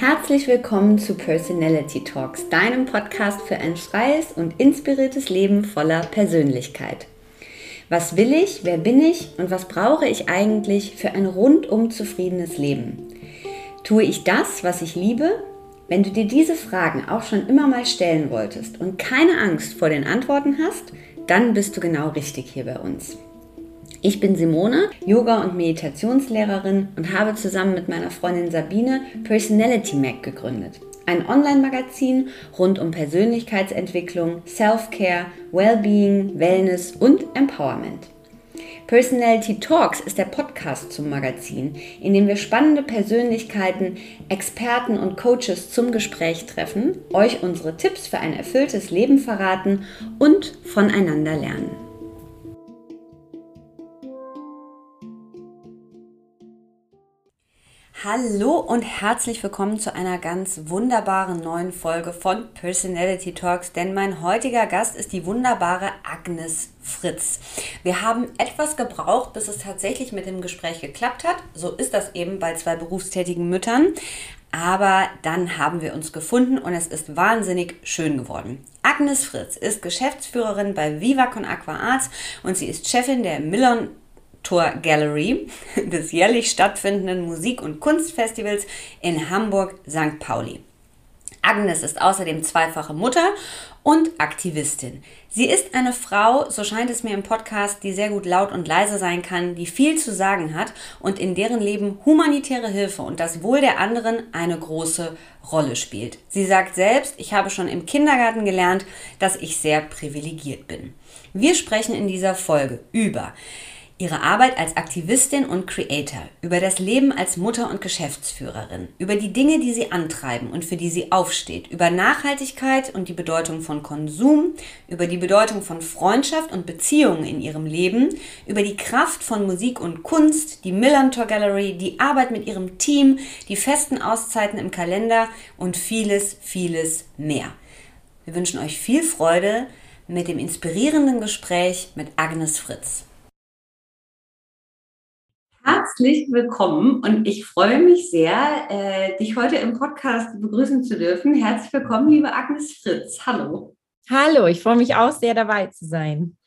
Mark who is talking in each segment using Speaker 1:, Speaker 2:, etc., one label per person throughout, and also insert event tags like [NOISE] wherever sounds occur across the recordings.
Speaker 1: Herzlich willkommen zu Personality Talks, deinem Podcast für ein freies und inspiriertes Leben voller Persönlichkeit. Was will ich, wer bin ich und was brauche ich eigentlich für ein rundum zufriedenes Leben? Tue ich das, was ich liebe? Wenn du dir diese Fragen auch schon immer mal stellen wolltest und keine Angst vor den Antworten hast, dann bist du genau richtig hier bei uns. Ich bin Simone, Yoga- und Meditationslehrerin und habe zusammen mit meiner Freundin Sabine Personality Mac gegründet. Ein Online-Magazin rund um Persönlichkeitsentwicklung, Self-Care, Wellbeing, Wellness und Empowerment. Personality Talks ist der Podcast zum Magazin, in dem wir spannende Persönlichkeiten, Experten und Coaches zum Gespräch treffen, euch unsere Tipps für ein erfülltes Leben verraten und voneinander lernen. Hallo und herzlich willkommen zu einer ganz wunderbaren neuen Folge von Personality Talks, denn mein heutiger Gast ist die wunderbare Agnes Fritz. Wir haben etwas gebraucht, bis es tatsächlich mit dem Gespräch geklappt hat. So ist das eben bei zwei berufstätigen Müttern. Aber dann haben wir uns gefunden und es ist wahnsinnig schön geworden. Agnes Fritz ist Geschäftsführerin bei Viva Aqua Arts und sie ist Chefin der Millon Tour Gallery des jährlich stattfindenden Musik- und Kunstfestivals in Hamburg-St. Pauli. Agnes ist außerdem zweifache Mutter und Aktivistin. Sie ist eine Frau, so scheint es mir im Podcast, die sehr gut laut und leise sein kann, die viel zu sagen hat und in deren Leben humanitäre Hilfe und das Wohl der anderen eine große Rolle spielt. Sie sagt selbst, ich habe schon im Kindergarten gelernt, dass ich sehr privilegiert bin. Wir sprechen in dieser Folge über Ihre Arbeit als Aktivistin und Creator, über das Leben als Mutter und Geschäftsführerin, über die Dinge, die sie antreiben und für die sie aufsteht, über Nachhaltigkeit und die Bedeutung von Konsum, über die Bedeutung von Freundschaft und Beziehungen in ihrem Leben, über die Kraft von Musik und Kunst, die Millantor Gallery, die Arbeit mit ihrem Team, die festen Auszeiten im Kalender und vieles, vieles mehr. Wir wünschen euch viel Freude mit dem inspirierenden Gespräch mit Agnes Fritz herzlich willkommen und ich freue mich sehr, äh, dich heute im Podcast begrüßen zu dürfen. Herzlich willkommen, liebe Agnes Fritz. Hallo.
Speaker 2: Hallo, ich freue mich auch sehr dabei zu sein.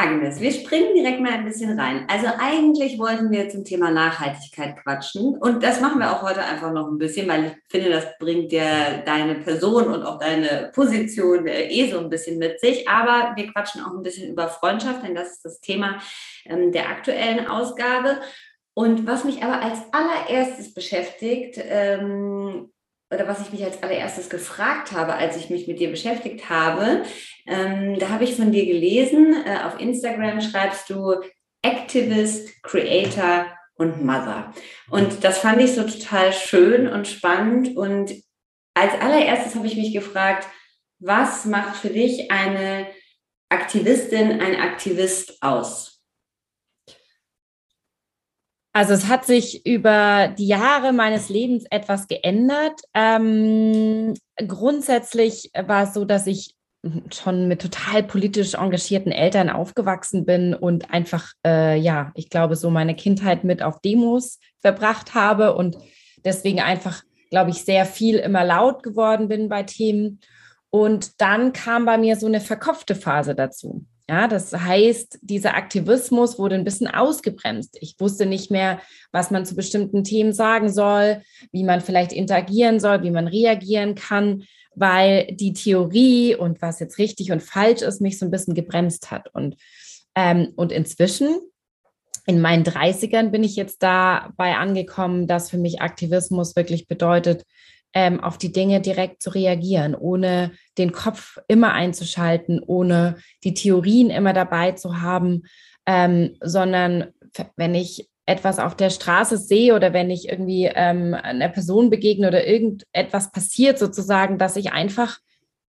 Speaker 1: Agnes, wir springen direkt mal ein bisschen rein. Also eigentlich wollten wir zum Thema Nachhaltigkeit quatschen und das machen wir auch heute einfach noch ein bisschen, weil ich finde, das bringt dir deine Person und auch deine Position eh so ein bisschen mit sich. Aber wir quatschen auch ein bisschen über Freundschaft, denn das ist das Thema ähm, der aktuellen Ausgabe. Und was mich aber als allererstes beschäftigt, ähm, oder was ich mich als allererstes gefragt habe, als ich mich mit dir beschäftigt habe, ähm, da habe ich von dir gelesen, äh, auf Instagram schreibst du Activist, Creator und Mother. Und das fand ich so total schön und spannend. Und als allererstes habe ich mich gefragt, was macht für dich eine Aktivistin, ein Aktivist aus?
Speaker 2: Also es hat sich über die Jahre meines Lebens etwas geändert. Ähm, grundsätzlich war es so, dass ich schon mit total politisch engagierten Eltern aufgewachsen bin und einfach, äh, ja, ich glaube, so meine Kindheit mit auf Demos verbracht habe und deswegen einfach, glaube ich, sehr viel immer laut geworden bin bei Themen. Und dann kam bei mir so eine verkopfte Phase dazu. Ja, das heißt, dieser Aktivismus wurde ein bisschen ausgebremst. Ich wusste nicht mehr, was man zu bestimmten Themen sagen soll, wie man vielleicht interagieren soll, wie man reagieren kann, weil die Theorie und was jetzt richtig und falsch ist, mich so ein bisschen gebremst hat. Und, ähm, und inzwischen, in meinen 30ern, bin ich jetzt dabei angekommen, dass für mich Aktivismus wirklich bedeutet, ähm, auf die Dinge direkt zu reagieren, ohne den Kopf immer einzuschalten, ohne die Theorien immer dabei zu haben, ähm, sondern wenn ich etwas auf der Straße sehe oder wenn ich irgendwie ähm, einer Person begegne oder irgendetwas passiert sozusagen, dass ich einfach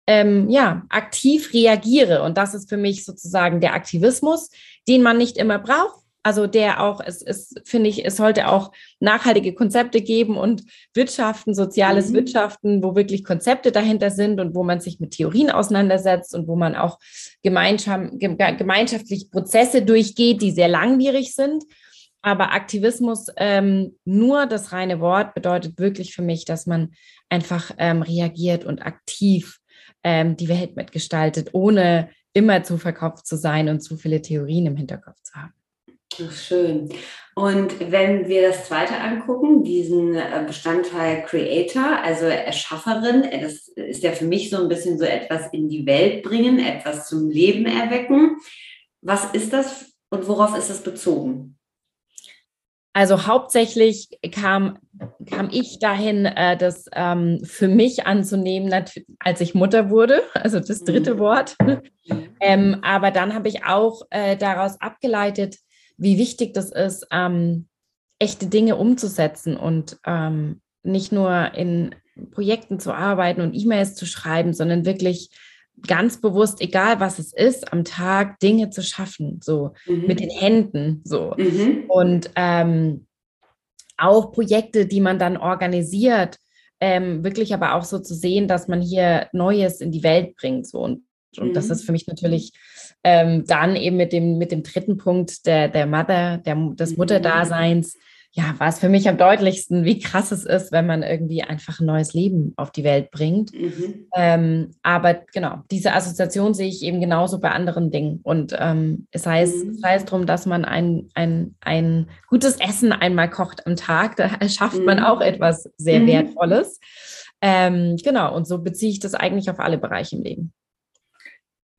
Speaker 2: ähm, ja aktiv reagiere. Und das ist für mich sozusagen der Aktivismus, den man nicht immer braucht, also der auch, es ist, finde ich, es sollte auch nachhaltige Konzepte geben und Wirtschaften, soziales mhm. Wirtschaften, wo wirklich Konzepte dahinter sind und wo man sich mit Theorien auseinandersetzt und wo man auch gemeinschaftlich Prozesse durchgeht, die sehr langwierig sind. Aber Aktivismus, ähm, nur das reine Wort, bedeutet wirklich für mich, dass man einfach ähm, reagiert und aktiv ähm, die Welt mitgestaltet, ohne immer zu verkopft zu sein und zu viele Theorien im Hinterkopf zu haben.
Speaker 1: Schön. Und wenn wir das zweite angucken, diesen äh, Bestandteil Creator, also Erschafferin, äh, das ist ja für mich so ein bisschen so etwas in die Welt bringen, etwas zum Leben erwecken. Was ist das und worauf ist es bezogen?
Speaker 2: Also hauptsächlich kam, kam ich dahin, äh, das ähm, für mich anzunehmen, als ich Mutter wurde, [LAUGHS] also das dritte mhm. Wort. Ähm, aber dann habe ich auch äh, daraus abgeleitet, wie wichtig das ist, ähm, echte Dinge umzusetzen und ähm, nicht nur in Projekten zu arbeiten und E-Mails zu schreiben, sondern wirklich ganz bewusst, egal was es ist, am Tag Dinge zu schaffen, so mhm. mit den Händen, so. Mhm. Und ähm, auch Projekte, die man dann organisiert, ähm, wirklich aber auch so zu sehen, dass man hier Neues in die Welt bringt, so. Und, und mhm. das ist für mich natürlich ähm, dann eben mit dem, mit dem dritten Punkt der, der Mother, der, des mhm. Mutterdaseins, ja, war es für mich am deutlichsten, wie krass es ist, wenn man irgendwie einfach ein neues Leben auf die Welt bringt. Mhm. Ähm, aber genau, diese Assoziation sehe ich eben genauso bei anderen Dingen. Und ähm, es heißt, mhm. es darum, dass man ein, ein, ein gutes Essen einmal kocht am Tag, da schafft mhm. man auch etwas sehr mhm. Wertvolles. Ähm, genau, und so beziehe ich das eigentlich auf alle Bereiche im Leben.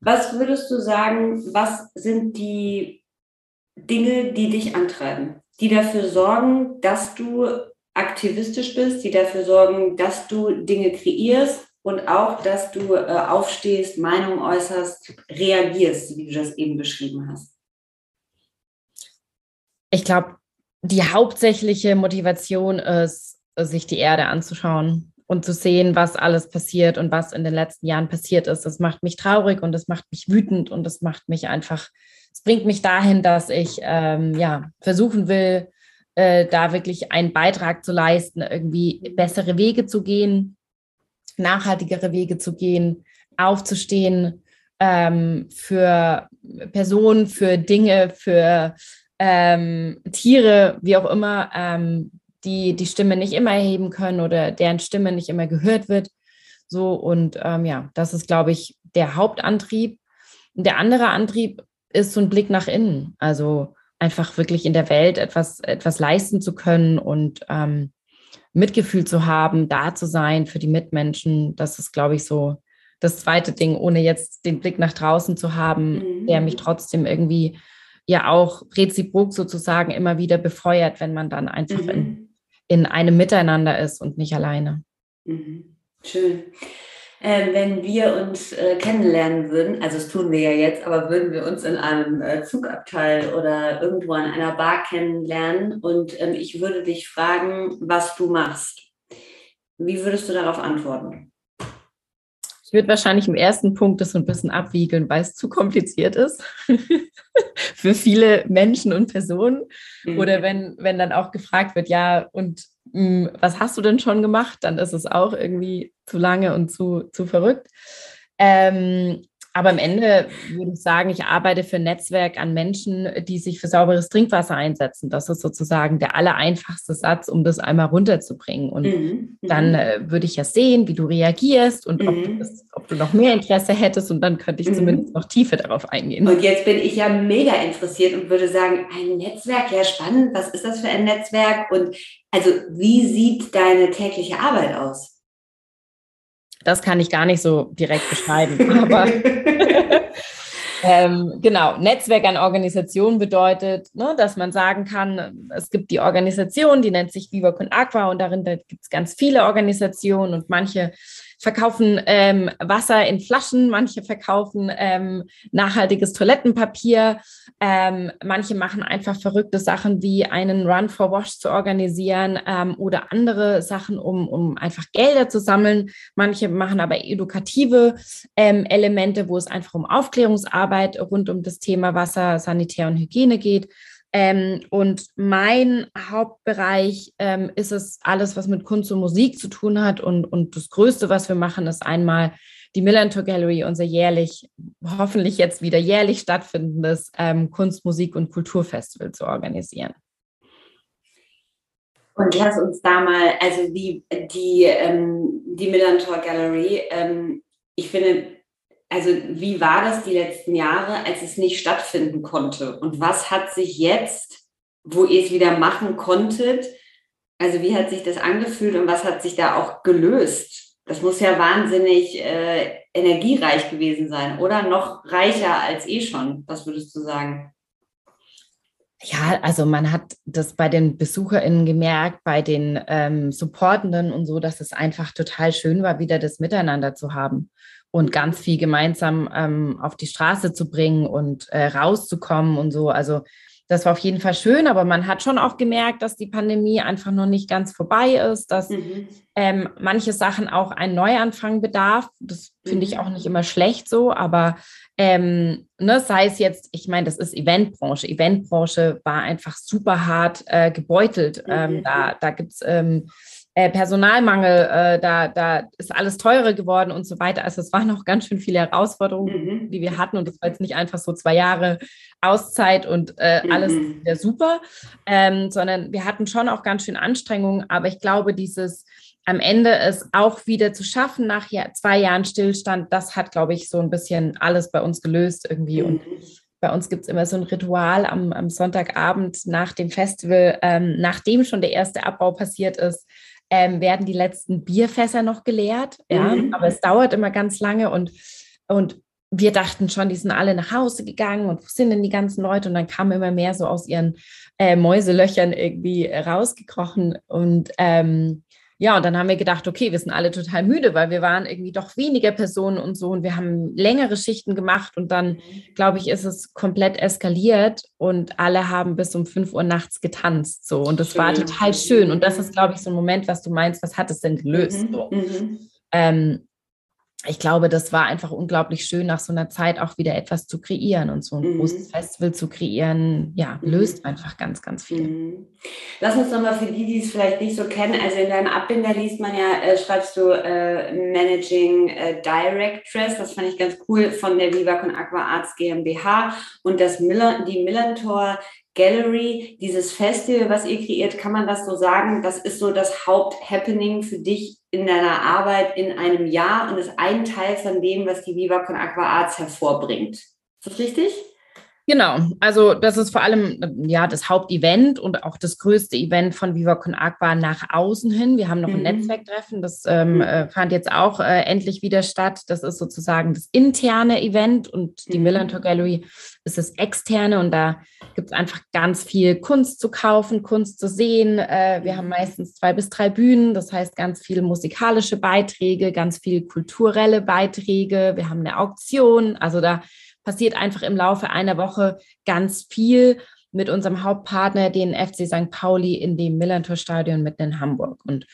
Speaker 1: Was würdest du sagen, was sind die Dinge, die dich antreiben? die dafür sorgen, dass du aktivistisch bist, die dafür sorgen, dass du Dinge kreierst und auch, dass du äh, aufstehst, Meinung äußerst, reagierst, wie du das eben beschrieben hast?
Speaker 2: Ich glaube, die hauptsächliche Motivation ist, sich die Erde anzuschauen und zu sehen, was alles passiert und was in den letzten Jahren passiert ist. Das macht mich traurig und das macht mich wütend und das macht mich einfach es bringt mich dahin, dass ich ähm, ja, versuchen will, äh, da wirklich einen Beitrag zu leisten, irgendwie bessere Wege zu gehen, nachhaltigere Wege zu gehen, aufzustehen ähm, für Personen, für Dinge, für ähm, Tiere, wie auch immer, ähm, die die Stimme nicht immer erheben können oder deren Stimme nicht immer gehört wird. So und ähm, ja, das ist, glaube ich, der Hauptantrieb. Und der andere Antrieb ist so ein Blick nach innen. Also einfach wirklich in der Welt etwas, etwas leisten zu können und ähm, Mitgefühl zu haben, da zu sein für die Mitmenschen. Das ist, glaube ich, so das zweite Ding, ohne jetzt den Blick nach draußen zu haben, mhm. der mich trotzdem irgendwie ja auch reziprok sozusagen immer wieder befeuert, wenn man dann einfach mhm. in, in einem Miteinander ist und nicht alleine.
Speaker 1: Mhm. Schön äh, wenn wir uns äh, kennenlernen würden, also das tun wir ja jetzt, aber würden wir uns in einem äh, Zugabteil oder irgendwo an einer Bar kennenlernen und ähm, ich würde dich fragen, was du machst. Wie würdest du darauf antworten?
Speaker 2: Ich würde wahrscheinlich im ersten Punkt das so ein bisschen abwiegeln, weil es zu kompliziert ist [LAUGHS] für viele Menschen und Personen. Mhm. Oder wenn, wenn dann auch gefragt wird, ja, und hm, was hast du denn schon gemacht? Dann ist es auch irgendwie zu lange und zu, zu verrückt. Ähm, aber am Ende würde ich sagen, ich arbeite für ein Netzwerk an Menschen, die sich für sauberes Trinkwasser einsetzen. Das ist sozusagen der allereinfachste Satz, um das einmal runterzubringen. Und mhm. mhm. dann äh, würde ich ja sehen, wie du reagierst und mhm. ob, du das, ob, du noch mehr Interesse hättest. Und dann könnte ich mhm. zumindest noch tiefer darauf eingehen.
Speaker 1: Und jetzt bin ich ja mega interessiert und würde sagen, ein Netzwerk, ja spannend. Was ist das für ein Netzwerk? Und also wie sieht deine tägliche Arbeit aus?
Speaker 2: Das kann ich gar nicht so direkt beschreiben. [LAUGHS] Aber [LAUGHS] ähm, genau, Netzwerk an Organisationen bedeutet, ne, dass man sagen kann, es gibt die Organisation, die nennt sich Viva Con Aqua und darin gibt es ganz viele Organisationen und manche verkaufen ähm, Wasser in Flaschen, manche verkaufen ähm, nachhaltiges Toilettenpapier, ähm, manche machen einfach verrückte Sachen wie einen Run for Wash zu organisieren ähm, oder andere Sachen, um, um einfach Gelder zu sammeln. Manche machen aber edukative ähm, Elemente, wo es einfach um Aufklärungsarbeit rund um das Thema Wasser, Sanitär und Hygiene geht. Ähm, und mein Hauptbereich ähm, ist es alles, was mit Kunst und Musik zu tun hat. Und, und das Größte, was wir machen, ist einmal die Millantor Gallery, unser jährlich, hoffentlich jetzt wieder jährlich stattfindendes ähm, Kunst, Musik und Kulturfestival zu organisieren.
Speaker 1: Und lass uns da mal, also die, die, ähm, die Millantor Gallery, ähm, ich finde, also wie war das die letzten Jahre, als es nicht stattfinden konnte? Und was hat sich jetzt, wo ihr es wieder machen konntet, also wie hat sich das angefühlt und was hat sich da auch gelöst? Das muss ja wahnsinnig äh, energiereich gewesen sein, oder? Noch reicher als eh schon. Was würdest du sagen?
Speaker 2: Ja, also man hat das bei den BesucherInnen gemerkt, bei den ähm, Supportenden und so, dass es einfach total schön war, wieder das Miteinander zu haben und ganz viel gemeinsam ähm, auf die Straße zu bringen und äh, rauszukommen und so. Also das war auf jeden Fall schön, aber man hat schon auch gemerkt, dass die Pandemie einfach noch nicht ganz vorbei ist, dass mhm. ähm, manche Sachen auch einen Neuanfang bedarf. Das finde ich mhm. auch nicht immer schlecht so, aber ähm, ne, sei es jetzt, ich meine, das ist Eventbranche. Eventbranche war einfach super hart äh, gebeutelt. Ähm, mhm. da da gibt es ähm, äh, Personalmangel, äh, da, da ist alles teurer geworden und so weiter. Also es waren noch ganz schön viele Herausforderungen, mhm. die wir hatten und das war jetzt nicht einfach so zwei Jahre Auszeit und äh, alles mhm. wieder super, ähm, sondern wir hatten schon auch ganz schön Anstrengungen, aber ich glaube, dieses am Ende es auch wieder zu schaffen nach zwei Jahren Stillstand, das hat, glaube ich, so ein bisschen alles bei uns gelöst irgendwie. Mhm. Und bei uns gibt es immer so ein Ritual am, am Sonntagabend nach dem Festival, ähm, nachdem schon der erste Abbau passiert ist, ähm, werden die letzten Bierfässer noch geleert. Ja, mhm. aber es dauert immer ganz lange und, und wir dachten schon, die sind alle nach Hause gegangen und wo sind denn die ganzen Leute? Und dann kamen immer mehr so aus ihren äh, Mäuselöchern irgendwie rausgekrochen und ähm, ja, und dann haben wir gedacht, okay, wir sind alle total müde, weil wir waren irgendwie doch weniger Personen und so und wir haben längere Schichten gemacht und dann, mhm. glaube ich, ist es komplett eskaliert und alle haben bis um 5 Uhr nachts getanzt so und das schön. war total schön und das ist, glaube ich, so ein Moment, was du meinst, was hat es denn gelöst? Mhm. So. Mhm. Ähm, ich glaube, das war einfach unglaublich schön, nach so einer Zeit auch wieder etwas zu kreieren und so ein mhm. großes Festival zu kreieren. Ja, mhm. löst einfach ganz, ganz viel. Mhm.
Speaker 1: Lass uns nochmal für die, die es vielleicht nicht so kennen, also in deinem Abbinder liest man ja, äh, schreibst du äh, Managing äh, Directress, das fand ich ganz cool, von der Viva Aqua Arts GmbH und das Miller, die Millantor Gallery, dieses Festival, was ihr kreiert, kann man das so sagen, das ist so das Haupthappening für dich in deiner Arbeit in einem Jahr und ist ein Teil von dem, was die Viva Aqua Arts hervorbringt. Ist das richtig?
Speaker 2: Genau, also das ist vor allem ja das Hauptevent und auch das größte Event von Viva Con Aqua nach außen hin. Wir haben noch ein mhm. Netzwerktreffen, das ähm, mhm. äh, fand jetzt auch äh, endlich wieder statt. Das ist sozusagen das interne Event und die mhm. Millantor Gallery ist das externe und da gibt es einfach ganz viel Kunst zu kaufen, Kunst zu sehen. Äh, wir haben meistens zwei bis drei Bühnen, das heißt ganz viele musikalische Beiträge, ganz viele kulturelle Beiträge. Wir haben eine Auktion, also da passiert einfach im Laufe einer Woche ganz viel mit unserem Hauptpartner, den FC St. Pauli, in dem Millantor-Stadion mitten in Hamburg. Und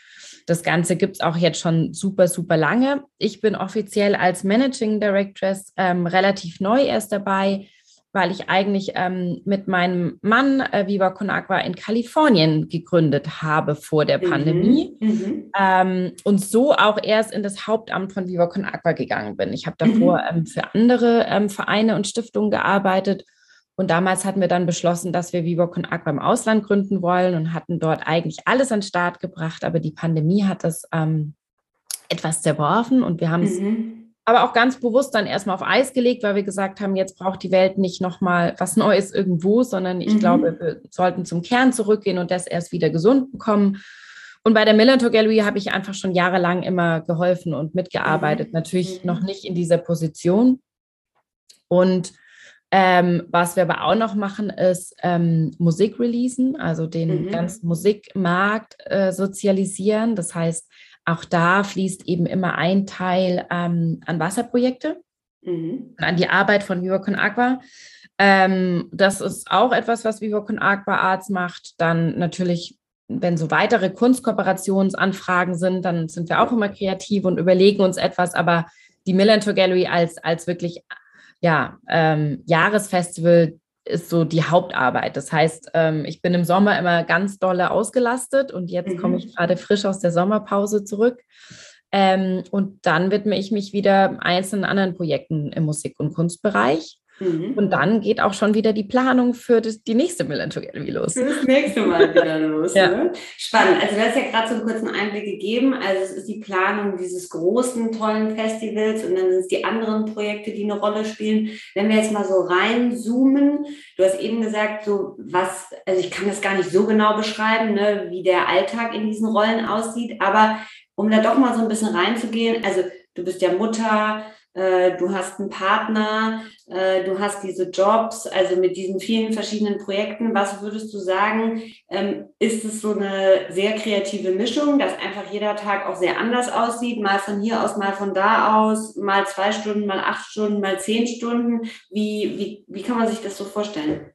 Speaker 2: das Ganze gibt es auch jetzt schon super, super lange. Ich bin offiziell als Managing Directress ähm, relativ neu erst dabei weil ich eigentlich ähm, mit meinem Mann äh, Viva Con Agua in Kalifornien gegründet habe vor der mhm, Pandemie mhm. ähm, und so auch erst in das Hauptamt von Viva Con Agua gegangen bin. Ich habe davor mhm. ähm, für andere ähm, Vereine und Stiftungen gearbeitet und damals hatten wir dann beschlossen, dass wir Viva Con Agua im Ausland gründen wollen und hatten dort eigentlich alles an den Start gebracht, aber die Pandemie hat das ähm, etwas zerworfen und wir haben es mhm aber auch ganz bewusst dann erstmal auf Eis gelegt, weil wir gesagt haben, jetzt braucht die Welt nicht nochmal was Neues irgendwo, sondern ich mhm. glaube, wir sollten zum Kern zurückgehen und das erst wieder gesund bekommen. Und bei der Millantor Gallery habe ich einfach schon jahrelang immer geholfen und mitgearbeitet, mhm. natürlich mhm. noch nicht in dieser Position. Und ähm, was wir aber auch noch machen, ist ähm, Musik releasen, also den mhm. ganzen Musikmarkt äh, sozialisieren. Das heißt, auch da fließt eben immer ein Teil ähm, an Wasserprojekte mhm. und an die Arbeit von Viva Con Aqua. Ähm, das ist auch etwas, was Viva Con Aqua Arts macht. Dann natürlich, wenn so weitere Kunstkoopertionsanfragen sind, dann sind wir auch immer kreativ und überlegen uns etwas. Aber die Millantor Gallery als, als wirklich ja, ähm, Jahresfestival ist so die Hauptarbeit. Das heißt, ähm, ich bin im Sommer immer ganz dolle ausgelastet und jetzt mhm. komme ich gerade frisch aus der Sommerpause zurück. Ähm, und dann widme ich mich wieder einzelnen anderen Projekten im Musik- und Kunstbereich. Mhm. Und dann geht auch schon wieder die Planung für das, die nächste Millen Together los.
Speaker 1: Für das nächste Mal wieder los. ja. ne? Spannend. Also du hast ja gerade so einen kurzen Einblick gegeben. Also es ist die Planung dieses großen, tollen Festivals und dann sind es die anderen Projekte, die eine Rolle spielen. Wenn wir jetzt mal so reinzoomen, du hast eben gesagt, so was, also ich kann das gar nicht so genau beschreiben, ne, wie der Alltag in diesen Rollen aussieht, aber um da doch mal so ein bisschen reinzugehen, also du bist ja Mutter, äh, du hast einen Partner, äh, du hast diese Jobs, also mit diesen vielen verschiedenen Projekten. Was würdest du sagen, ähm, ist es so eine sehr kreative Mischung, dass einfach jeder Tag auch sehr anders aussieht, mal von hier aus, mal von da aus, mal zwei Stunden, mal acht Stunden, mal zehn Stunden? Wie, wie, wie kann man sich das so vorstellen?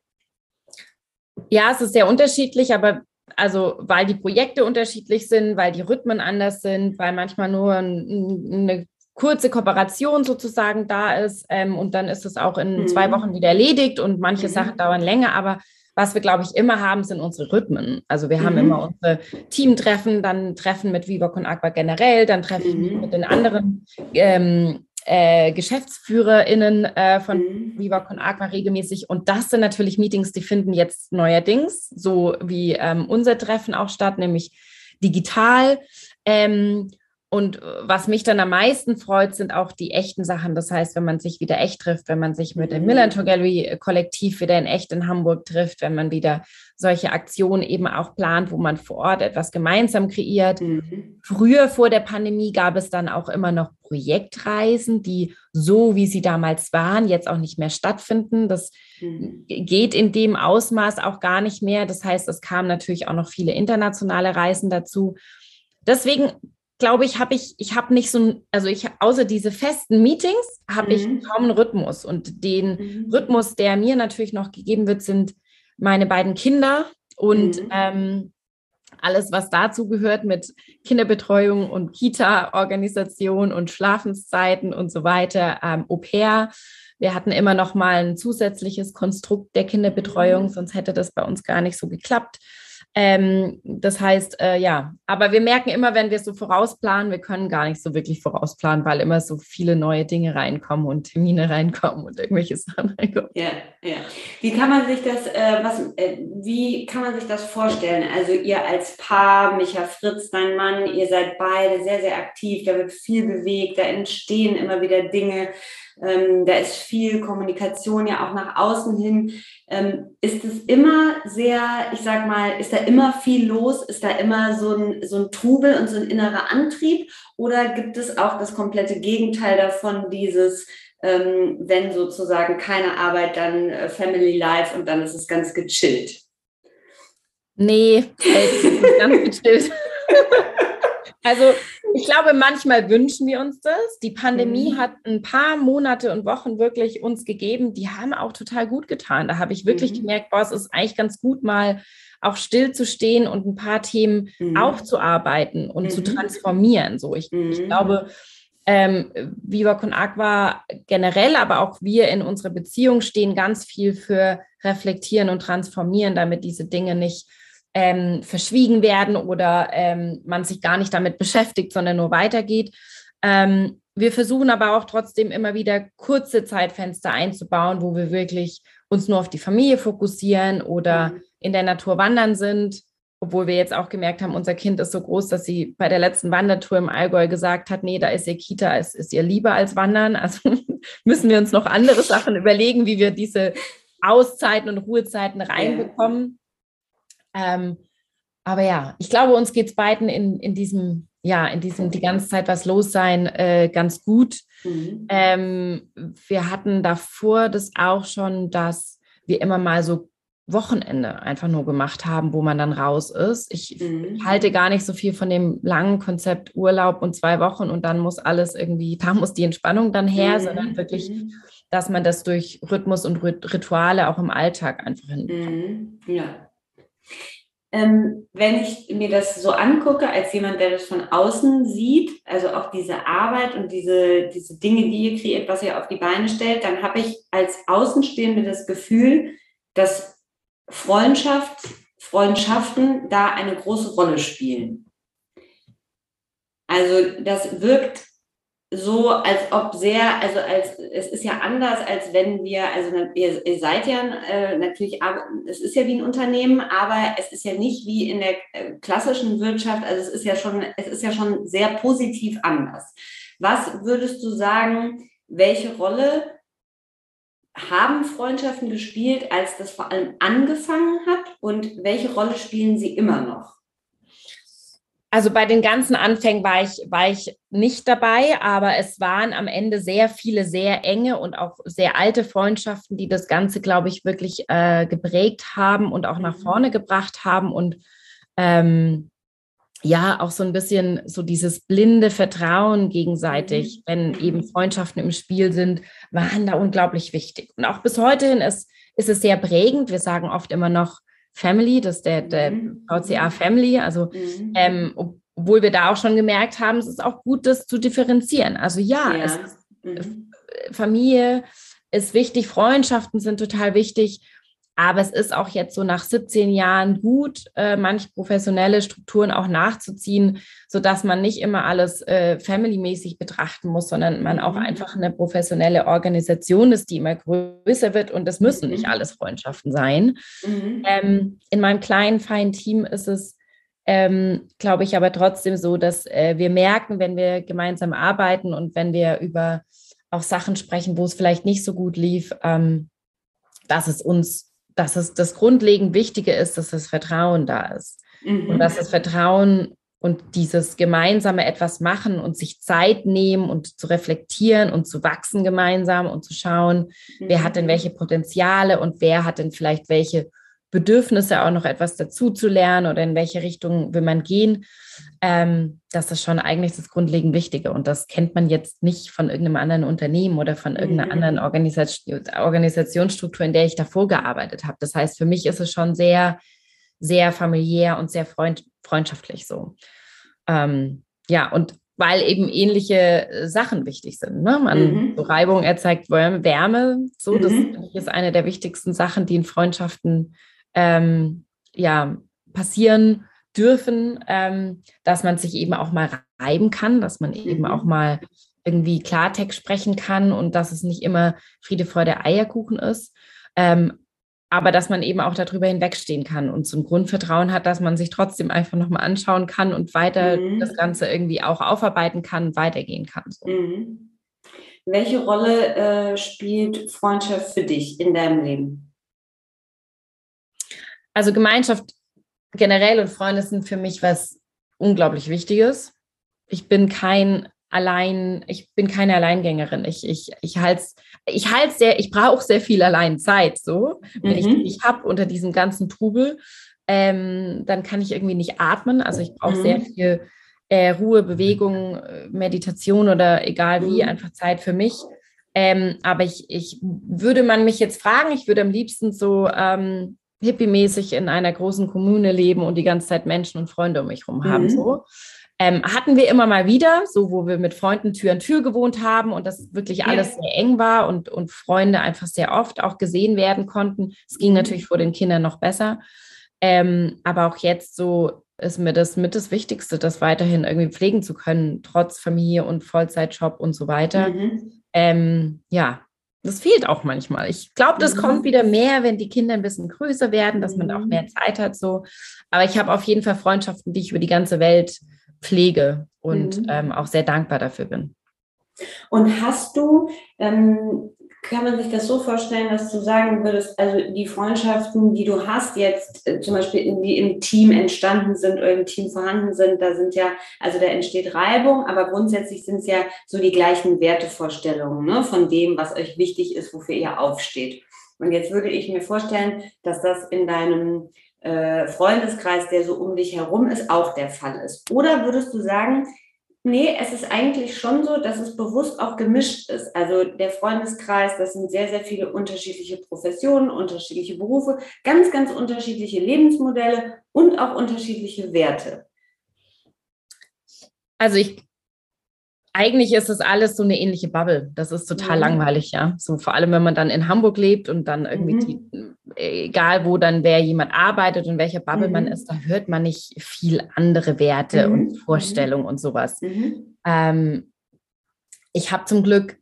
Speaker 2: Ja, es ist sehr unterschiedlich, aber also weil die Projekte unterschiedlich sind, weil die Rhythmen anders sind, weil manchmal nur eine kurze Kooperation sozusagen da ist ähm, und dann ist es auch in mhm. zwei Wochen wieder erledigt und manche mhm. Sachen dauern länger, aber was wir, glaube ich, immer haben, sind unsere Rhythmen. Also wir mhm. haben immer unsere Teamtreffen, dann Treffen mit Viva Con Aqua generell, dann Treffen mhm. mit den anderen ähm, äh, GeschäftsführerInnen äh, von mhm. Viva Con Aqua regelmäßig. Und das sind natürlich Meetings, die finden jetzt neuerdings, so wie ähm, unser Treffen auch statt, nämlich digital. Ähm, und äh, was mich dann am meisten freut, sind auch die echten Sachen. Das heißt, wenn man sich wieder echt trifft, wenn man sich mit dem Millantor Gallery äh, Kollektiv wieder in echt in Hamburg trifft, wenn man wieder solche Aktionen eben auch plant, wo man vor Ort etwas gemeinsam kreiert. Mhm. Früher vor der Pandemie gab es dann auch immer noch Projektreisen, die so wie sie damals waren, jetzt auch nicht mehr stattfinden. Das mhm. geht in dem Ausmaß auch gar nicht mehr. Das heißt, es kamen natürlich auch noch viele internationale Reisen dazu. Deswegen glaube ich, habe ich, ich habe nicht so ein, also ich, außer diese festen Meetings, habe mhm. ich kaum einen Rhythmus. Und den mhm. Rhythmus, der mir natürlich noch gegeben wird, sind meine beiden Kinder und mhm. ähm, alles, was dazu gehört mit Kinderbetreuung und Kita-Organisation und Schlafenszeiten und so weiter, ähm, Au pair. Wir hatten immer noch mal ein zusätzliches Konstrukt der Kinderbetreuung, mhm. sonst hätte das bei uns gar nicht so geklappt. Ähm, das heißt, äh, ja, aber wir merken immer, wenn wir so vorausplanen, wir können gar nicht so wirklich vorausplanen, weil immer so viele neue Dinge reinkommen und Termine reinkommen und irgendwelche [LAUGHS] Sachen reinkommen.
Speaker 1: Ja, ja. Wie kann man sich das, äh, was, äh, wie kann man sich das vorstellen? Also ihr als Paar, Micha Fritz, dein Mann, ihr seid beide sehr, sehr aktiv, da wird viel bewegt, da entstehen immer wieder Dinge. Ähm, da ist viel Kommunikation ja auch nach außen hin. Ähm, ist es immer sehr, ich sag mal, ist da immer viel los? Ist da immer so ein, so ein Trubel und so ein innerer Antrieb? Oder gibt es auch das komplette Gegenteil davon, dieses, ähm, wenn sozusagen keine Arbeit, dann äh, Family Life und dann ist es ganz gechillt?
Speaker 2: Nee, ist ganz gechillt. [LAUGHS] also ich glaube, manchmal wünschen wir uns das. Die Pandemie mhm. hat ein paar Monate und Wochen wirklich uns gegeben, die haben auch total gut getan. Da habe ich wirklich mhm. gemerkt, boah, es ist eigentlich ganz gut, mal auch still zu stehen und ein paar Themen mhm. aufzuarbeiten und zu mhm. transformieren. So, ich, ich mhm. glaube, ähm, Viva Con Aqua generell, aber auch wir in unserer Beziehung stehen ganz viel für reflektieren und transformieren, damit diese Dinge nicht ähm, verschwiegen werden oder ähm, man sich gar nicht damit beschäftigt, sondern nur weitergeht. Ähm, wir versuchen aber auch trotzdem immer wieder kurze Zeitfenster einzubauen, wo wir wirklich uns nur auf die Familie fokussieren oder mhm. in der Natur wandern sind. Obwohl wir jetzt auch gemerkt haben, unser Kind ist so groß, dass sie bei der letzten Wandertour im Allgäu gesagt hat, nee, da ist ihr Kita, es ist ihr lieber als Wandern. Also [LAUGHS] müssen wir uns noch andere Sachen überlegen, wie wir diese Auszeiten und Ruhezeiten reinbekommen. Ähm, aber ja, ich glaube, uns geht es beiden in, in diesem, ja, in diesem die ganze Zeit was los sein äh, ganz gut. Mhm. Ähm, wir hatten davor das auch schon, dass wir immer mal so Wochenende einfach nur gemacht haben, wo man dann raus ist. Ich mhm. halte gar nicht so viel von dem langen Konzept Urlaub und zwei Wochen und dann muss alles irgendwie, da muss die Entspannung dann her, mhm. sondern wirklich, mhm. dass man das durch Rhythmus und Rituale auch im Alltag einfach hinbekommt.
Speaker 1: Mhm. Ja, ähm, wenn ich mir das so angucke, als jemand, der das von außen sieht, also auch diese Arbeit und diese, diese Dinge, die ihr kreiert, was ihr auf die Beine stellt, dann habe ich als Außenstehende das Gefühl, dass Freundschaft, Freundschaften da eine große Rolle spielen. Also das wirkt so, als ob sehr, also als es ist ja anders, als wenn wir, also ihr, ihr seid ja äh, natürlich, es ist ja wie ein Unternehmen, aber es ist ja nicht wie in der äh, klassischen Wirtschaft, also es ist ja schon, es ist ja schon sehr positiv anders. Was würdest du sagen, welche Rolle haben Freundschaften gespielt, als das vor allem angefangen hat und welche Rolle spielen sie immer noch?
Speaker 2: Also bei den ganzen Anfängen war ich, war ich nicht dabei, aber es waren am Ende sehr viele, sehr enge und auch sehr alte Freundschaften, die das Ganze, glaube ich, wirklich äh, geprägt haben und auch nach mhm. vorne gebracht haben. Und ähm, ja, auch so ein bisschen so dieses blinde Vertrauen gegenseitig, mhm. wenn eben. Freundschaften im Spiel sind, waren da unglaublich wichtig. Und auch bis heute ist, ist es sehr prägend. Wir sagen oft immer noch, Family, das ist der, der mhm. VCA Family. Also, mhm. ähm, obwohl wir da auch schon gemerkt haben, es ist auch gut, das zu differenzieren. Also ja, ja. Ist, mhm. Familie ist wichtig, Freundschaften sind total wichtig. Aber es ist auch jetzt so nach 17 Jahren gut, äh, manche professionelle Strukturen auch nachzuziehen, sodass man nicht immer alles äh, familymäßig betrachten muss, sondern man auch mhm. einfach eine professionelle Organisation ist, die immer größer wird. Und es müssen nicht mhm. alles Freundschaften sein. Mhm. Ähm, in meinem kleinen, feinen Team ist es, ähm, glaube ich, aber trotzdem so, dass äh, wir merken, wenn wir gemeinsam arbeiten und wenn wir über auch Sachen sprechen, wo es vielleicht nicht so gut lief, ähm, dass es uns dass es das grundlegend Wichtige ist, dass das Vertrauen da ist. Mhm. Und dass das Vertrauen und dieses gemeinsame etwas machen und sich Zeit nehmen und zu reflektieren und zu wachsen gemeinsam und zu schauen, mhm. wer hat denn welche Potenziale und wer hat denn vielleicht welche Bedürfnisse auch noch etwas dazu zu lernen oder in welche Richtung will man gehen, ähm, das ist schon eigentlich das grundlegend Wichtige. Und das kennt man jetzt nicht von irgendeinem anderen Unternehmen oder von irgendeiner mhm. anderen Organisation, Organisationsstruktur, in der ich davor gearbeitet habe. Das heißt, für mich ist es schon sehr, sehr familiär und sehr freund, freundschaftlich so. Ähm, ja, und weil eben ähnliche Sachen wichtig sind. Ne? Man, mhm. so Reibung erzeugt Wärme, so, das mhm. ist eine der wichtigsten Sachen, die in Freundschaften ähm, ja, passieren dürfen, ähm, dass man sich eben auch mal reiben kann, dass man eben mhm. auch mal irgendwie Klartext sprechen kann und dass es nicht immer Friede, Freude, Eierkuchen ist. Ähm, aber dass man eben auch darüber hinwegstehen kann und so ein Grundvertrauen hat, dass man sich trotzdem einfach nochmal anschauen kann und weiter mhm. das Ganze irgendwie auch aufarbeiten kann, weitergehen kann. So. Mhm.
Speaker 1: Welche Rolle äh, spielt Freundschaft für dich in deinem Leben?
Speaker 2: Also Gemeinschaft generell und Freunde sind für mich was unglaublich Wichtiges. Ich bin kein allein, ich bin keine Alleingängerin. Ich, ich, ich halte ich halt sehr, ich brauche sehr viel Alleinzeit, so. Wenn mhm. ich nicht habe unter diesem ganzen Trubel, ähm, dann kann ich irgendwie nicht atmen. Also ich brauche mhm. sehr viel äh, Ruhe, Bewegung, Meditation oder egal wie, mhm. einfach Zeit für mich. Ähm, aber ich, ich würde man mich jetzt fragen, ich würde am liebsten so ähm, hippie-mäßig in einer großen Kommune leben und die ganze Zeit Menschen und Freunde um mich herum haben. Mhm. So. Ähm, hatten wir immer mal wieder, so wo wir mit Freunden Tür an Tür gewohnt haben und das wirklich ja. alles sehr eng war und, und Freunde einfach sehr oft auch gesehen werden konnten. Es ging mhm. natürlich vor den Kindern noch besser. Ähm, aber auch jetzt so ist mir das mit das Wichtigste, das weiterhin irgendwie pflegen zu können, trotz Familie und Vollzeitjob und so weiter. Mhm. Ähm, ja, das fehlt auch manchmal. Ich glaube, das mhm. kommt wieder mehr, wenn die Kinder ein bisschen größer werden, dass man auch mehr mhm. Zeit hat. So. Aber ich habe auf jeden Fall Freundschaften, die ich über die ganze Welt pflege und mhm. ähm, auch sehr dankbar dafür bin.
Speaker 1: Und hast du ähm, kann man sich das so vorstellen, dass du sagen würdest, also die Freundschaften, die du hast jetzt, äh, zum Beispiel, die im Team entstanden sind oder im Team vorhanden sind, da sind ja, also da entsteht Reibung, aber grundsätzlich sind es ja so die gleichen Wertevorstellungen ne, von dem, was euch wichtig ist, wofür ihr aufsteht. Und jetzt würde ich mir vorstellen, dass das in deinem äh, Freundeskreis, der so um dich herum ist, auch der Fall ist. Oder würdest du sagen, Nee, es ist eigentlich schon so, dass es bewusst auch gemischt ist. Also der Freundeskreis, das sind sehr, sehr viele unterschiedliche Professionen, unterschiedliche Berufe, ganz, ganz unterschiedliche Lebensmodelle und auch unterschiedliche Werte.
Speaker 2: Also ich eigentlich ist das alles so eine ähnliche Bubble. Das ist total mhm. langweilig, ja. So vor allem, wenn man dann in Hamburg lebt und dann irgendwie, mhm. die, egal wo dann wer jemand arbeitet und welcher Bubble mhm. man ist, da hört man nicht viel andere Werte und mhm. Vorstellungen und sowas. Mhm. Ähm, Ich habe zum Glück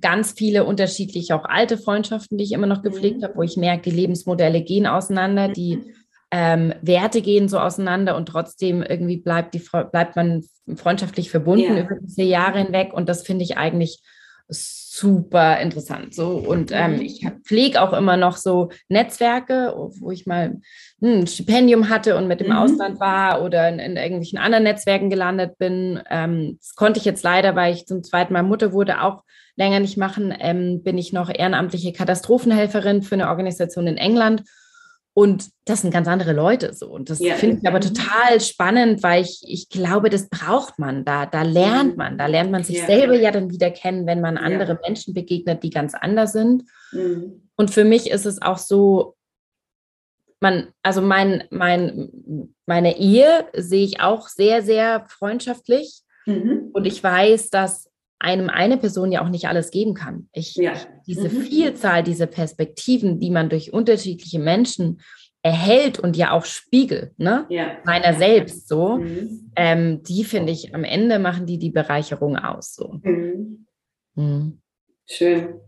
Speaker 2: ganz viele unterschiedliche, auch alte Freundschaften, die ich immer noch gepflegt mhm. habe, wo ich merke, die Lebensmodelle gehen auseinander, die mhm. Ähm, Werte gehen so auseinander und trotzdem irgendwie bleibt, die, bleibt man freundschaftlich verbunden ja. über diese Jahre hinweg. Und das finde ich eigentlich super interessant. So und ähm, mhm. ich pflege auch immer noch so Netzwerke, wo ich mal hm, ein Stipendium hatte und mit dem mhm. Ausland war oder in, in, irgendwelchen anderen Netzwerken gelandet bin. Ähm, das konnte ich jetzt leider, weil ich zum zweiten Mal Mutter wurde, auch länger nicht machen. Ähm, bin ich noch ehrenamtliche Katastrophenhelferin für eine Organisation in England und das sind ganz andere Leute so. Und das ja. finde ich aber total spannend, weil ich, ich glaube, das braucht man. Da, da lernt mhm. man. Da lernt man sich ja. selber ja dann wieder kennen, wenn man andere ja. Menschen begegnet, die ganz anders sind. Mhm. Und für mich ist es auch so, man, also mein, mein, meine Ehe sehe ich auch sehr, sehr freundschaftlich. Mhm. Und ich weiß, dass einem eine Person ja auch nicht alles geben kann. Ich, ja. diese mhm. Vielzahl, diese Perspektiven, die man durch unterschiedliche Menschen erhält und ja auch spiegelt, ne? Ja. Meiner selbst so, mhm. ähm, die finde ich am Ende machen die die Bereicherung aus. So. Mhm.
Speaker 1: mhm. Schön.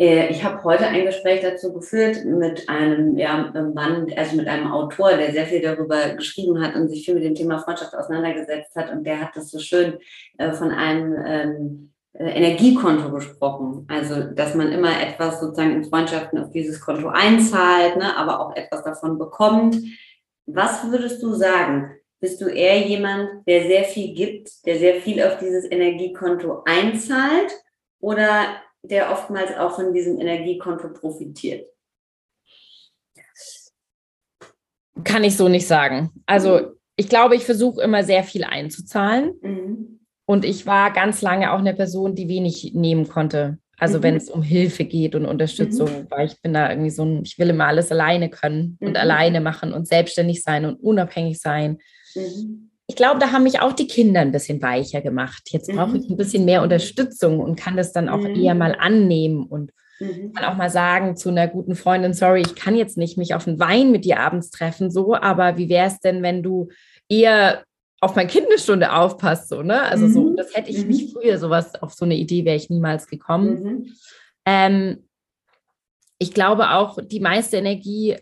Speaker 1: Äh, ich habe heute ein Gespräch dazu geführt mit einem ja, Mann, also mit einem Autor, der sehr viel darüber geschrieben hat und sich viel mit dem Thema Freundschaft auseinandergesetzt hat. Und der hat das so schön äh, von einem ähm, äh, Energiekonto gesprochen. Also, dass man immer etwas sozusagen in Freundschaften auf dieses Konto einzahlt, ne, aber auch etwas davon bekommt. Was würdest du sagen? Bist du eher jemand, der sehr viel gibt, der sehr viel auf dieses Energiekonto einzahlt? Oder der oftmals auch von diesem Energiekonto profitiert?
Speaker 2: Kann ich so nicht sagen. Also mhm. ich glaube, ich versuche immer sehr viel einzuzahlen. Mhm. Und ich war ganz lange auch eine Person, die wenig nehmen konnte. Also mhm. wenn es um Hilfe geht und Unterstützung, mhm. weil ich bin da irgendwie so ein, ich will immer alles alleine können und mhm. alleine machen und selbstständig sein und unabhängig sein. Ich glaube, da haben mich auch die Kinder ein bisschen weicher gemacht. Jetzt brauche ich mhm. ein bisschen mehr Unterstützung und kann das dann auch mhm. eher mal annehmen und mhm. kann auch mal sagen zu einer guten Freundin, sorry, ich kann jetzt nicht mich auf einen Wein mit dir abends treffen, so, aber wie wäre es denn, wenn du eher auf meine Kinderstunde aufpasst, so, ne? Also so, mhm. das hätte ich nicht mhm. früher, sowas, auf so eine Idee wäre ich niemals gekommen. Mhm. Ähm, ich glaube auch, die meiste Energie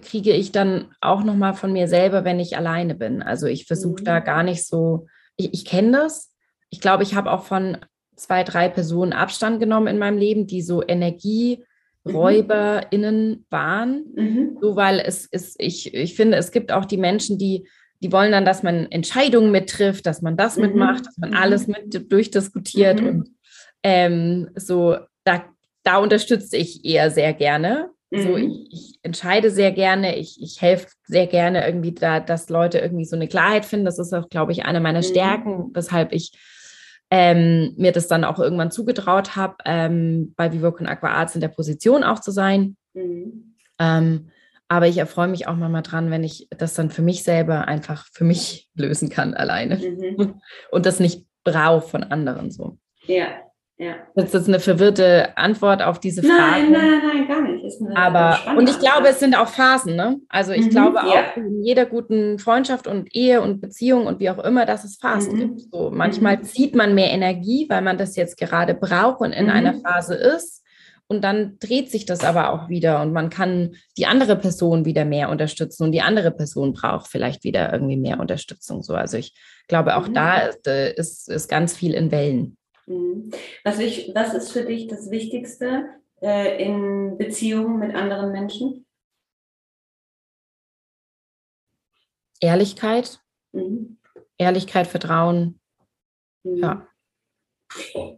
Speaker 2: kriege ich dann auch noch mal von mir selber, wenn ich alleine bin. Also ich versuche mhm. da gar nicht so, ich, ich kenne das. Ich glaube, ich habe auch von zwei, drei Personen Abstand genommen in meinem Leben, die so EnergieräuberInnen mhm. waren. Mhm. So, weil es ist, ich, ich finde, es gibt auch die Menschen, die, die wollen dann, dass man Entscheidungen mittrifft, dass man das mhm. mitmacht, dass man mhm. alles mit durchdiskutiert mhm. und ähm, so, da, da unterstütze ich eher sehr gerne. So, mhm. ich, ich, entscheide sehr gerne, ich, ich helfe sehr gerne irgendwie da, dass Leute irgendwie so eine Klarheit finden. Das ist auch, glaube ich, eine meiner mhm. Stärken, weshalb ich ähm, mir das dann auch irgendwann zugetraut habe, ähm, bei Vivoc und Aqua Arts in der Position auch zu sein. Mhm. Ähm, aber ich erfreue mich auch mal dran, wenn ich das dann für mich selber einfach für mich lösen kann alleine mhm. [LAUGHS] und das nicht brauche von anderen so.
Speaker 1: Ja, ja.
Speaker 2: Das ist eine verwirrte Antwort auf diese Frage.
Speaker 1: Nein, nein, nein, gar nicht.
Speaker 2: Aber, und ich glaube, es sind auch Phasen, ne? Also ich mhm, glaube auch ja. in jeder guten Freundschaft und Ehe und Beziehung und wie auch immer, dass es Phasen mhm. gibt. So, manchmal mhm. zieht man mehr Energie, weil man das jetzt gerade braucht und in einer mhm. Phase ist. Und dann dreht sich das aber auch wieder und man kann die andere Person wieder mehr unterstützen und die andere Person braucht vielleicht wieder irgendwie mehr Unterstützung. So, also ich glaube, auch mhm. da ist, äh, ist, ist ganz viel in Wellen.
Speaker 1: Mhm. Was, ich, was ist für dich das Wichtigste äh, in Beziehungen mit anderen Menschen?
Speaker 2: Ehrlichkeit. Mhm. Ehrlichkeit, Vertrauen. Mhm. Ja.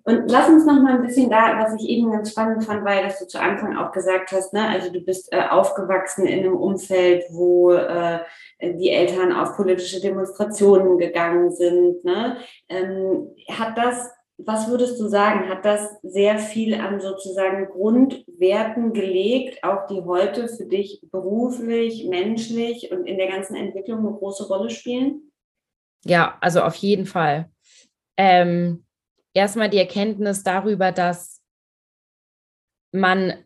Speaker 1: Und lass uns noch mal ein bisschen da, was ich eben ganz spannend fand, weil dass du zu Anfang auch gesagt hast, ne, also du bist äh, aufgewachsen in einem Umfeld, wo äh, die Eltern auf politische Demonstrationen gegangen sind. Ne? Ähm, hat das was würdest du sagen, hat das sehr viel an sozusagen Grundwerten gelegt, auch die heute für dich beruflich, menschlich und in der ganzen Entwicklung eine große Rolle spielen?
Speaker 2: Ja, also auf jeden Fall. Ähm, erstmal die Erkenntnis darüber, dass man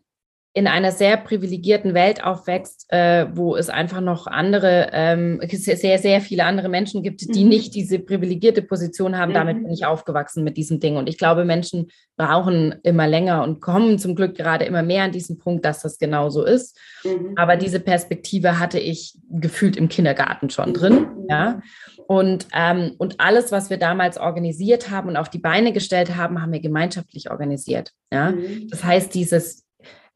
Speaker 2: in einer sehr privilegierten Welt aufwächst, äh, wo es einfach noch andere, ähm, sehr, sehr viele andere Menschen gibt, die mhm. nicht diese privilegierte Position haben. Mhm. Damit bin ich aufgewachsen mit diesem Ding. Und ich glaube, Menschen brauchen immer länger und kommen zum Glück gerade immer mehr an diesen Punkt, dass das genau so ist. Mhm. Aber diese Perspektive hatte ich gefühlt im Kindergarten schon drin. Mhm. Ja. Und, ähm, und alles, was wir damals organisiert haben und auf die Beine gestellt haben, haben wir gemeinschaftlich organisiert. Ja? Mhm. Das heißt, dieses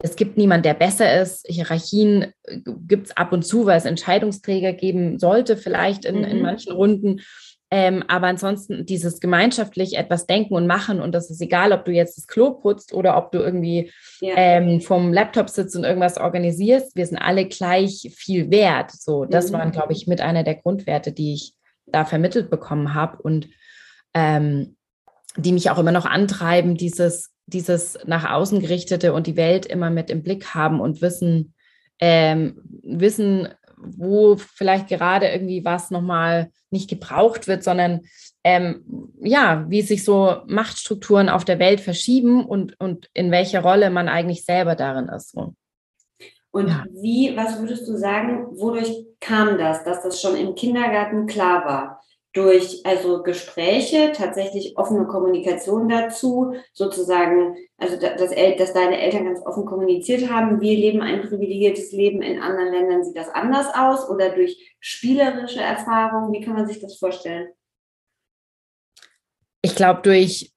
Speaker 2: es gibt niemand, der besser ist. Hierarchien äh, gibt es ab und zu, weil es Entscheidungsträger geben sollte, vielleicht in, mhm. in manchen Runden. Ähm, aber ansonsten dieses gemeinschaftlich etwas denken und machen und das ist egal, ob du jetzt das Klo putzt oder ob du irgendwie ja. ähm, vom Laptop sitzt und irgendwas organisierst. Wir sind alle gleich viel wert. So, das mhm. waren, glaube ich, mit einer der Grundwerte, die ich da vermittelt bekommen habe und ähm, die mich auch immer noch antreiben, dieses dieses nach außen gerichtete und die Welt immer mit im Blick haben und wissen, ähm, wissen, wo vielleicht gerade irgendwie was nochmal nicht gebraucht wird, sondern ähm, ja, wie sich so Machtstrukturen auf der Welt verschieben und, und in welcher Rolle man eigentlich selber darin ist. So.
Speaker 1: Und ja. wie, was würdest du sagen, wodurch kam das, dass das schon im Kindergarten klar war? Durch also Gespräche, tatsächlich offene Kommunikation dazu, sozusagen, also dass, dass deine Eltern ganz offen kommuniziert haben, wir leben ein privilegiertes Leben, in anderen Ländern sieht das anders aus oder durch spielerische Erfahrungen, wie kann man sich das vorstellen?
Speaker 2: Ich glaube, durch,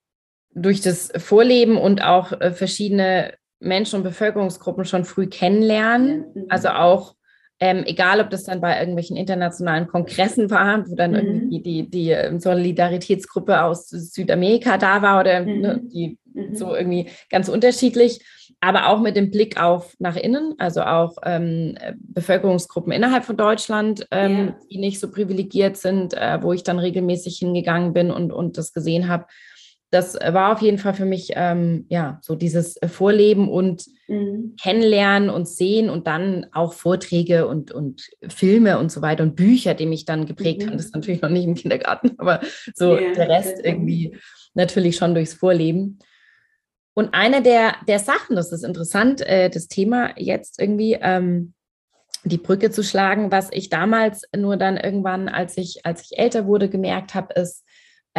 Speaker 2: durch das Vorleben und auch äh, verschiedene Menschen und Bevölkerungsgruppen schon früh kennenlernen, mhm. also auch ähm, egal, ob das dann bei irgendwelchen internationalen Kongressen war, wo dann mhm. irgendwie die, die ähm, Solidaritätsgruppe aus Südamerika da war oder mhm. ne, die mhm. so irgendwie ganz unterschiedlich, aber auch mit dem Blick auf nach innen, also auch ähm, Bevölkerungsgruppen innerhalb von Deutschland, ähm, ja. die nicht so privilegiert sind, äh, wo ich dann regelmäßig hingegangen bin und, und das gesehen habe das war auf jeden Fall für mich ähm, ja so dieses Vorleben und mhm. Kennenlernen und Sehen und dann auch Vorträge und, und Filme und so weiter und Bücher, die mich dann geprägt mhm. haben. Das ist natürlich noch nicht im Kindergarten, aber so ja, der Rest irgendwie natürlich schon durchs Vorleben. Und eine der, der Sachen, das ist interessant, äh, das Thema jetzt irgendwie ähm, die Brücke zu schlagen, was ich damals nur dann irgendwann, als ich, als ich älter wurde, gemerkt habe, ist,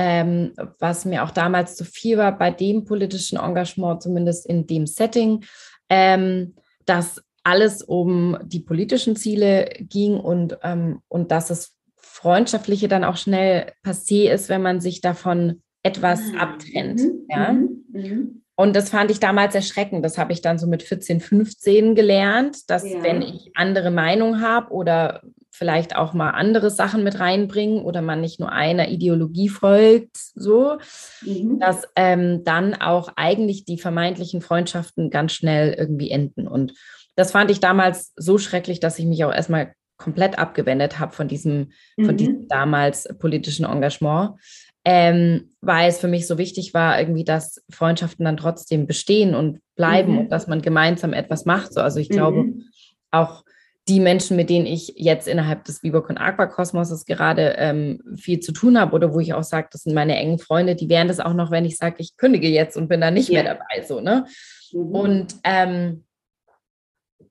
Speaker 2: ähm, was mir auch damals zu viel war bei dem politischen Engagement, zumindest in dem Setting, ähm, dass alles um die politischen Ziele ging und, ähm, und dass es freundschaftliche dann auch schnell passé ist, wenn man sich davon etwas ah, abtrennt. Mhm. Ja? Mhm. mhm. Und das fand ich damals erschreckend. Das habe ich dann so mit 14, 15 gelernt, dass ja. wenn ich andere Meinung habe oder vielleicht auch mal andere Sachen mit reinbringen oder man nicht nur einer Ideologie folgt, so, mhm. dass ähm, dann auch eigentlich die vermeintlichen Freundschaften ganz schnell irgendwie enden. Und das fand ich damals so schrecklich, dass ich mich auch erstmal komplett abgewendet habe von diesem, mhm. von diesem damals politischen Engagement. Ähm, weil es für mich so wichtig war, irgendwie, dass Freundschaften dann trotzdem bestehen und bleiben mhm. und dass man gemeinsam etwas macht. So, also ich glaube, mhm. auch die Menschen, mit denen ich jetzt innerhalb des Vivoc und Aquakosmoses gerade ähm, viel zu tun habe oder wo ich auch sage, das sind meine engen Freunde, die wären das auch noch, wenn ich sage, ich kündige jetzt und bin da nicht ja. mehr dabei. So, ne? Mhm. Und ähm,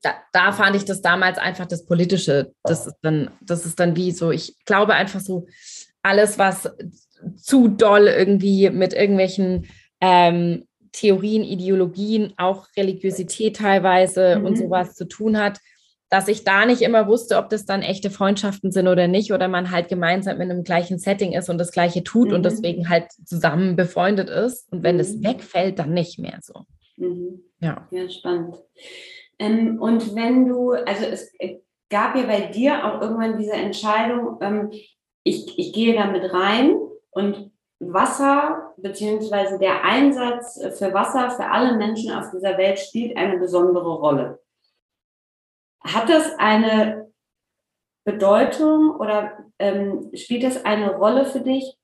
Speaker 2: da, da, fand ich das damals einfach das Politische. Das ist dann, das ist dann wie so, ich glaube einfach so, alles, was zu doll irgendwie mit irgendwelchen ähm, Theorien, Ideologien, auch Religiosität teilweise mhm. und sowas zu tun hat, dass ich da nicht immer wusste, ob das dann echte Freundschaften sind oder nicht, oder man halt gemeinsam in einem gleichen Setting ist und das Gleiche tut mhm. und deswegen halt zusammen befreundet ist. Und wenn mhm. das wegfällt, dann nicht mehr so.
Speaker 1: Mhm. Ja. Ja, spannend. Ähm, und wenn du, also es gab ja bei dir auch irgendwann diese Entscheidung, ähm, ich, ich gehe damit rein und Wasser beziehungsweise der Einsatz für Wasser für alle Menschen auf dieser Welt spielt eine besondere Rolle. Hat das eine Bedeutung oder ähm, spielt das eine Rolle für dich,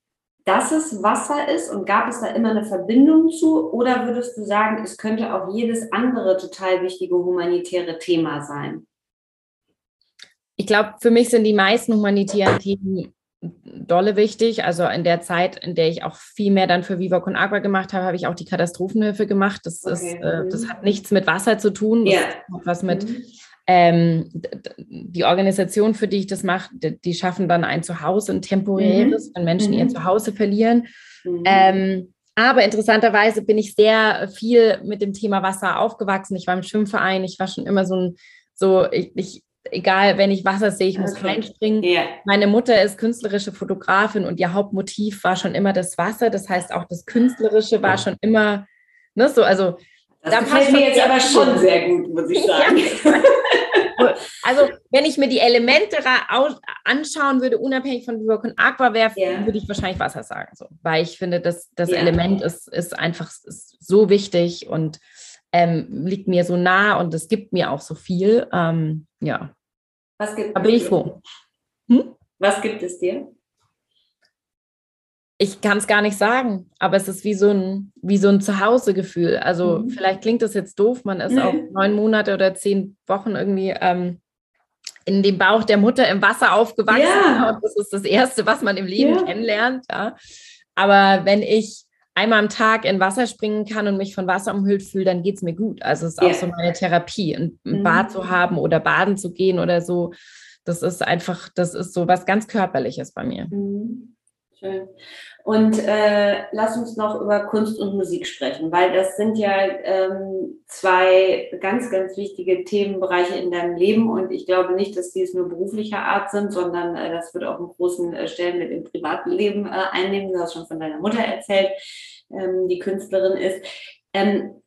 Speaker 1: dass es Wasser ist und gab es da immer eine Verbindung zu? Oder würdest du sagen, es könnte auch jedes andere total wichtige humanitäre Thema sein?
Speaker 2: Ich glaube, für mich sind die meisten humanitären Themen dolle wichtig. Also in der Zeit, in der ich auch viel mehr dann für Viva Con Agua gemacht habe, habe ich auch die Katastrophenhilfe gemacht. Das, okay. ist, äh, das mhm. hat nichts mit Wasser zu tun. Das hat was mit mhm. Ähm, die Organisation, für die ich das mache, die, schaffen dann ein Zuhause, ein temporäres, mhm. wenn Menschen mhm. ihr Zuhause verlieren. Mhm. Ähm, aber interessanterweise bin ich sehr viel mit dem Thema Wasser aufgewachsen. Ich war im Schwimmverein, ich war schon immer so ein, so, ich, ich egal, wenn ich Wasser sehe, ich muss okay. reinspringen. Yeah. Meine Mutter ist künstlerische Fotografin und ihr Hauptmotiv war schon immer das Wasser. Das heißt, auch das Künstlerische war schon immer, ne, so, also.
Speaker 1: Das da gefällt mir jetzt aber schon sehr gut, muss ich [LAUGHS] sagen.
Speaker 2: Ja. [LAUGHS] also, wenn ich mir die Elemente anschauen würde, unabhängig von Work und Aqua wäre, yeah. würde ich wahrscheinlich Wasser sagen. So. Weil ich finde, dass das yeah. Element ist, ist einfach ist so wichtig und ähm, liegt mir so nah und es gibt mir auch so viel. Ähm, ja.
Speaker 1: Was gibt
Speaker 2: da bin ich froh.
Speaker 1: Hm? Was gibt es dir?
Speaker 2: Ich kann es gar nicht sagen, aber es ist wie so ein, wie so ein Zuhausegefühl. Also mhm. vielleicht klingt das jetzt doof, man ist mhm. auch [LAUGHS] neun Monate oder zehn Wochen irgendwie ähm, in dem Bauch der Mutter im Wasser aufgewachsen. Ja. Und das ist das Erste, was man im Leben ja. kennenlernt. Ja. Aber wenn ich einmal am Tag in Wasser springen kann und mich von Wasser umhüllt fühle, dann geht es mir gut. Also es ist yeah. auch so meine Therapie, ein, ein mhm. Bad zu haben oder baden zu gehen oder so. Das ist einfach, das ist so was ganz Körperliches bei mir.
Speaker 1: Mhm. Schön. Und äh, lass uns noch über Kunst und Musik sprechen, weil das sind ja ähm, zwei ganz, ganz wichtige Themenbereiche in deinem Leben. Und ich glaube nicht, dass die es nur beruflicher Art sind, sondern äh, das wird auch einen großen äh, Stellenwert im privaten Leben äh, einnehmen. Du hast schon von deiner Mutter erzählt, ähm, die Künstlerin ist. Ähm,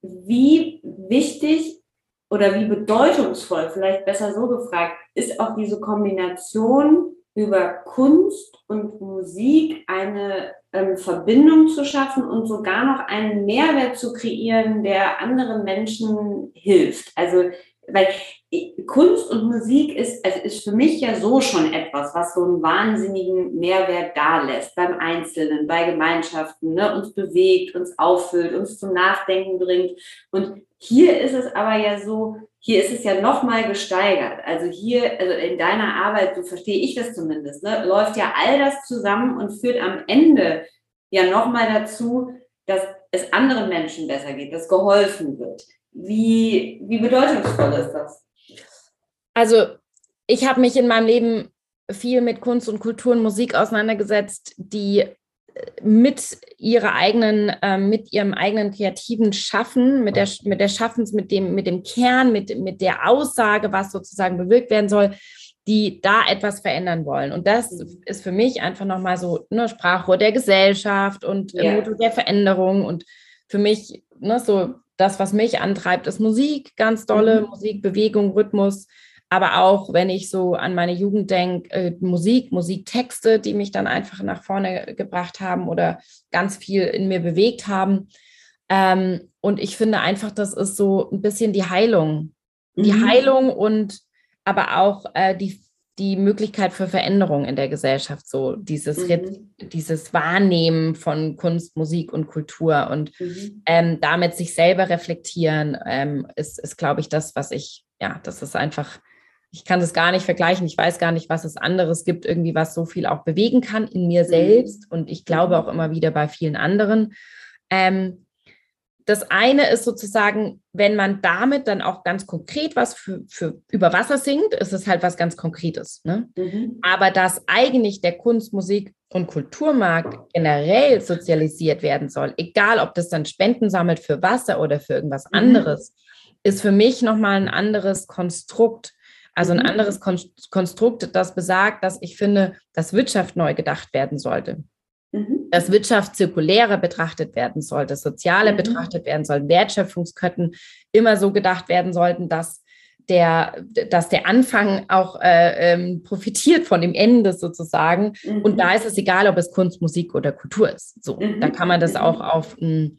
Speaker 1: wie wichtig oder wie bedeutungsvoll, vielleicht besser so gefragt, ist auch diese Kombination über Kunst und Musik eine ähm, Verbindung zu schaffen und sogar noch einen Mehrwert zu kreieren, der anderen Menschen hilft. Also, weil Kunst und Musik ist, also ist für mich ja so schon etwas, was so einen wahnsinnigen Mehrwert da lässt beim Einzelnen, bei Gemeinschaften, ne, uns bewegt, uns auffüllt, uns zum Nachdenken bringt. Und hier ist es aber ja so, hier ist es ja nochmal gesteigert. Also hier, also in deiner Arbeit, so verstehe ich das zumindest, ne, läuft ja all das zusammen und führt am Ende ja nochmal dazu, dass es anderen Menschen besser geht, dass geholfen wird. Wie, wie bedeutungsvoll ist das?
Speaker 2: Also ich habe mich in meinem Leben viel mit Kunst und Kultur und Musik auseinandergesetzt, die mit ihrer eigenen, äh, mit ihrem eigenen kreativen Schaffen, mit der, mit der Schaffens, mit dem, mit dem Kern, mit, mit der Aussage, was sozusagen bewirkt werden soll, die da etwas verändern wollen. Und das ist für mich einfach nochmal so eine Sprachrohr der Gesellschaft und yeah. Motor der Veränderung. Und für mich, ne, so das, was mich antreibt, ist Musik, ganz dolle mhm. Musik, Bewegung, Rhythmus, aber auch wenn ich so an meine Jugend denke, äh, Musik, Musiktexte, die mich dann einfach nach vorne gebracht haben oder ganz viel in mir bewegt haben. Ähm, und ich finde einfach, das ist so ein bisschen die Heilung. Die mhm. Heilung und aber auch äh, die, die Möglichkeit für Veränderung in der Gesellschaft, so dieses, mhm. dieses Wahrnehmen von Kunst, Musik und Kultur und mhm. ähm, damit sich selber reflektieren, ähm, ist, ist glaube ich, das, was ich, ja, das ist einfach ich kann das gar nicht vergleichen. Ich weiß gar nicht, was es anderes gibt, irgendwie, was so viel auch bewegen kann in mir mhm. selbst. Und ich glaube mhm. auch immer wieder bei vielen anderen. Ähm, das eine ist sozusagen, wenn man damit dann auch ganz konkret was für, für über Wasser singt, ist es halt was ganz Konkretes. Ne? Mhm. Aber dass eigentlich der Kunst, Musik und Kulturmarkt generell sozialisiert werden soll, egal ob das dann Spenden sammelt für Wasser oder für irgendwas mhm. anderes, ist für mich nochmal ein anderes Konstrukt also ein mhm. anderes Konstrukt, das besagt, dass ich finde, dass Wirtschaft neu gedacht werden sollte. Mhm. Dass Wirtschaft zirkulärer betrachtet werden sollte, sozialer mhm. betrachtet werden sollten, Wertschöpfungsketten immer so gedacht werden sollten, dass der, dass der Anfang auch äh, ähm, profitiert von dem Ende sozusagen. Mhm. Und da ist es egal, ob es Kunst, Musik oder Kultur ist. So, mhm. da kann man das auch auf ein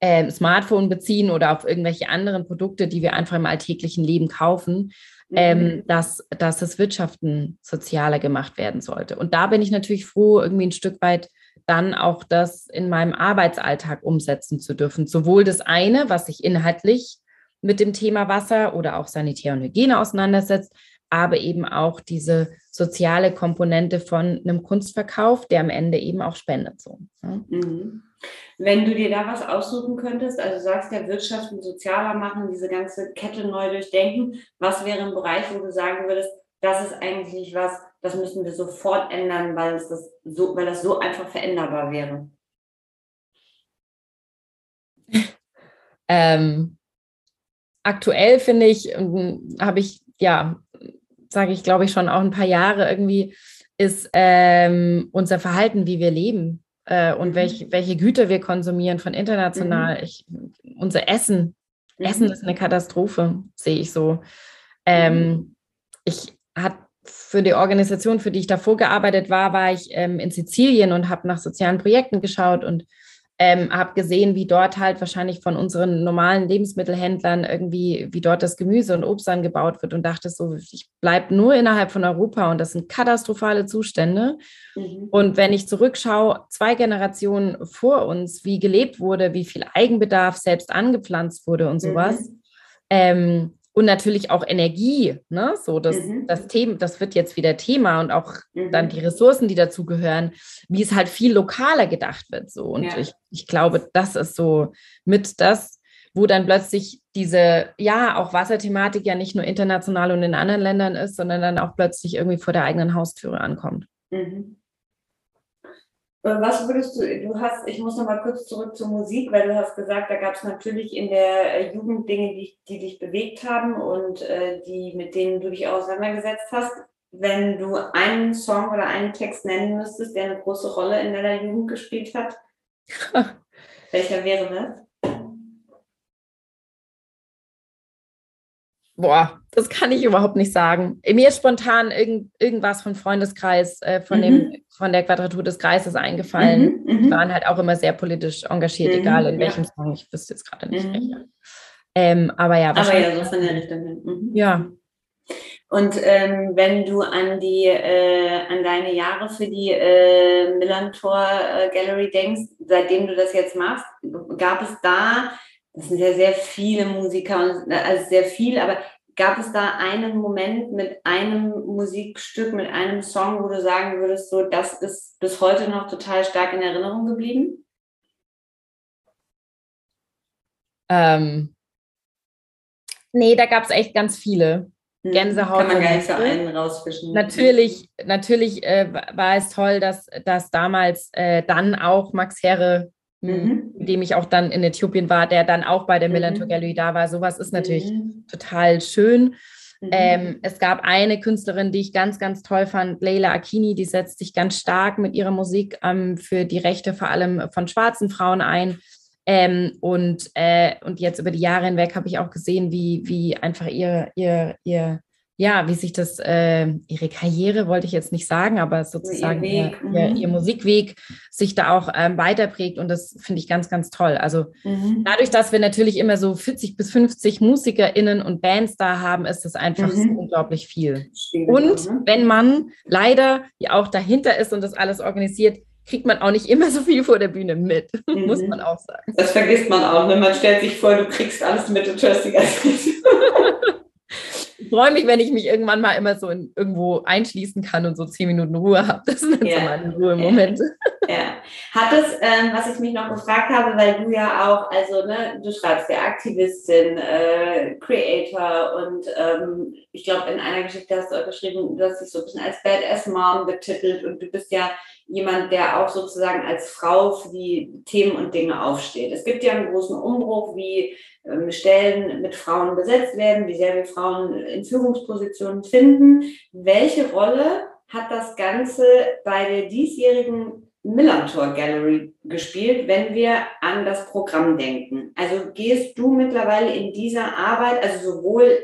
Speaker 2: äh, Smartphone beziehen oder auf irgendwelche anderen Produkte, die wir einfach im alltäglichen Leben kaufen ähm, mhm. dass, dass das Wirtschaften sozialer gemacht werden sollte. Und da bin ich natürlich froh, irgendwie ein Stück weit dann auch das in meinem Arbeitsalltag umsetzen zu dürfen. Sowohl das eine, was sich inhaltlich mit dem Thema Wasser oder auch Sanitär und Hygiene auseinandersetzt, aber eben auch diese soziale Komponente von einem Kunstverkauf, der am Ende eben auch spendet. So.
Speaker 1: Ja. Mhm. Wenn du dir da was aussuchen könntest, also sagst der Wirtschaft und sozialer machen, diese ganze Kette neu durchdenken, was wäre ein Bereich, wo du sagen würdest, das ist eigentlich was, das müssen wir sofort ändern, weil es das so, weil das so einfach veränderbar wäre?
Speaker 2: ähm, aktuell finde ich, habe ich, ja, sage ich, glaube ich, schon auch ein paar Jahre irgendwie, ist ähm, unser Verhalten, wie wir leben äh, und mhm. welch, welche Güter wir konsumieren von international. Mhm. Ich, unser Essen, mhm. Essen ist eine Katastrophe, sehe ich so. Ähm, ich hatte für die Organisation, für die ich davor gearbeitet war, war ich ähm, in Sizilien und habe nach sozialen Projekten geschaut und ähm, habe gesehen, wie dort halt wahrscheinlich von unseren normalen Lebensmittelhändlern irgendwie, wie dort das Gemüse und Obst angebaut wird und dachte so, ich bleibe nur innerhalb von Europa und das sind katastrophale Zustände. Mhm. Und wenn ich zurückschaue, zwei Generationen vor uns, wie gelebt wurde, wie viel Eigenbedarf selbst angepflanzt wurde und sowas, mhm. ähm, und natürlich auch Energie, ne? So das, mhm. das Thema, das wird jetzt wieder Thema und auch mhm. dann die Ressourcen, die dazugehören, wie es halt viel lokaler gedacht wird. So. Und ja. ich, ich glaube, das ist so mit das, wo dann plötzlich diese, ja, auch Wasserthematik ja nicht nur international und in anderen Ländern ist, sondern dann auch plötzlich irgendwie vor der eigenen Haustüre ankommt. Mhm.
Speaker 1: Äh, was würdest du, du hast, ich muss noch mal kurz zurück zur Musik, weil du hast gesagt, da gab es natürlich in der äh, Jugend Dinge, die, die dich bewegt haben und äh, die, mit denen du dich auseinandergesetzt hast. Wenn du einen Song oder einen Text nennen müsstest, der eine große Rolle in deiner Jugend gespielt hat, [LAUGHS] welcher wäre das?
Speaker 2: Boah, das kann ich überhaupt nicht sagen. Mir ist spontan irgend, irgendwas von Freundeskreis, äh, von, mhm. dem, von der Quadratur des Kreises eingefallen. Mhm, mhm. Die waren halt auch immer sehr politisch engagiert, mhm, egal in welchem ja. Song. Ich wüsste jetzt gerade nicht mhm. welcher. Ähm, aber ja,
Speaker 1: aber ja, so von der Richtung.
Speaker 2: Mhm. Ja.
Speaker 1: Und ähm, wenn du an die, äh, an deine Jahre für die äh, Millantor äh, Gallery denkst, seitdem du das jetzt machst, gab es da das sind ja sehr viele Musiker, also sehr viel, aber gab es da einen Moment mit einem Musikstück, mit einem Song, wo du sagen würdest, so, das ist bis heute noch total stark in Erinnerung geblieben?
Speaker 2: Ähm, nee, da gab es echt ganz viele. Hm, Gänsehaut.
Speaker 1: Kann man gar nicht so einen rausfischen.
Speaker 2: Natürlich, natürlich äh, war es toll, dass, dass damals äh, dann auch Max Herre mhm. Mit dem ich auch dann in Äthiopien war, der dann auch bei der Millantor mhm. Gallery da war. Sowas ist natürlich mhm. total schön. Mhm. Ähm, es gab eine Künstlerin, die ich ganz, ganz toll fand, Leila Akini, die setzt sich ganz stark mit ihrer Musik ähm, für die Rechte vor allem von schwarzen Frauen ein. Ähm, und, äh, und jetzt über die Jahre hinweg habe ich auch gesehen, wie, wie einfach ihr, ihr, ihr ja, wie sich das, äh, ihre Karriere wollte ich jetzt nicht sagen, aber sozusagen ihr, Weg, ihr, ihr, mhm. ihr Musikweg sich da auch ähm, weiterprägt und das finde ich ganz, ganz toll. Also mhm. dadurch, dass wir natürlich immer so 40 bis 50 MusikerInnen und Bands da haben, ist das einfach mhm. so unglaublich viel. Stimmt, und ne? wenn man leider ja auch dahinter ist und das alles organisiert, kriegt man auch nicht immer so viel vor der Bühne mit, mhm. muss man auch sagen.
Speaker 1: Das vergisst man auch, wenn ne? man stellt sich vor, du kriegst alles mit und hörst die ganze [LAUGHS]
Speaker 2: ich freue mich, wenn ich mich irgendwann mal immer so in, irgendwo einschließen kann und so zehn Minuten Ruhe habe. Das sind ja. so meine Ruhemomente.
Speaker 1: Ja. Hat es, ähm, was ich mich noch gefragt habe, weil du ja auch, also ne, du schreibst ja Aktivistin, äh, Creator und ähm, ich glaube, in einer Geschichte hast du auch geschrieben, du hast dich so ein bisschen als Badass Mom betitelt und du bist ja jemand, der auch sozusagen als Frau für die Themen und Dinge aufsteht. Es gibt ja einen großen Umbruch, wie ähm, Stellen mit Frauen besetzt werden, wie sehr wir Frauen in Führungspositionen finden. Welche Rolle hat das Ganze bei der diesjährigen Millantor Gallery gespielt, wenn wir an das Programm denken? Also gehst du mittlerweile in dieser Arbeit, also sowohl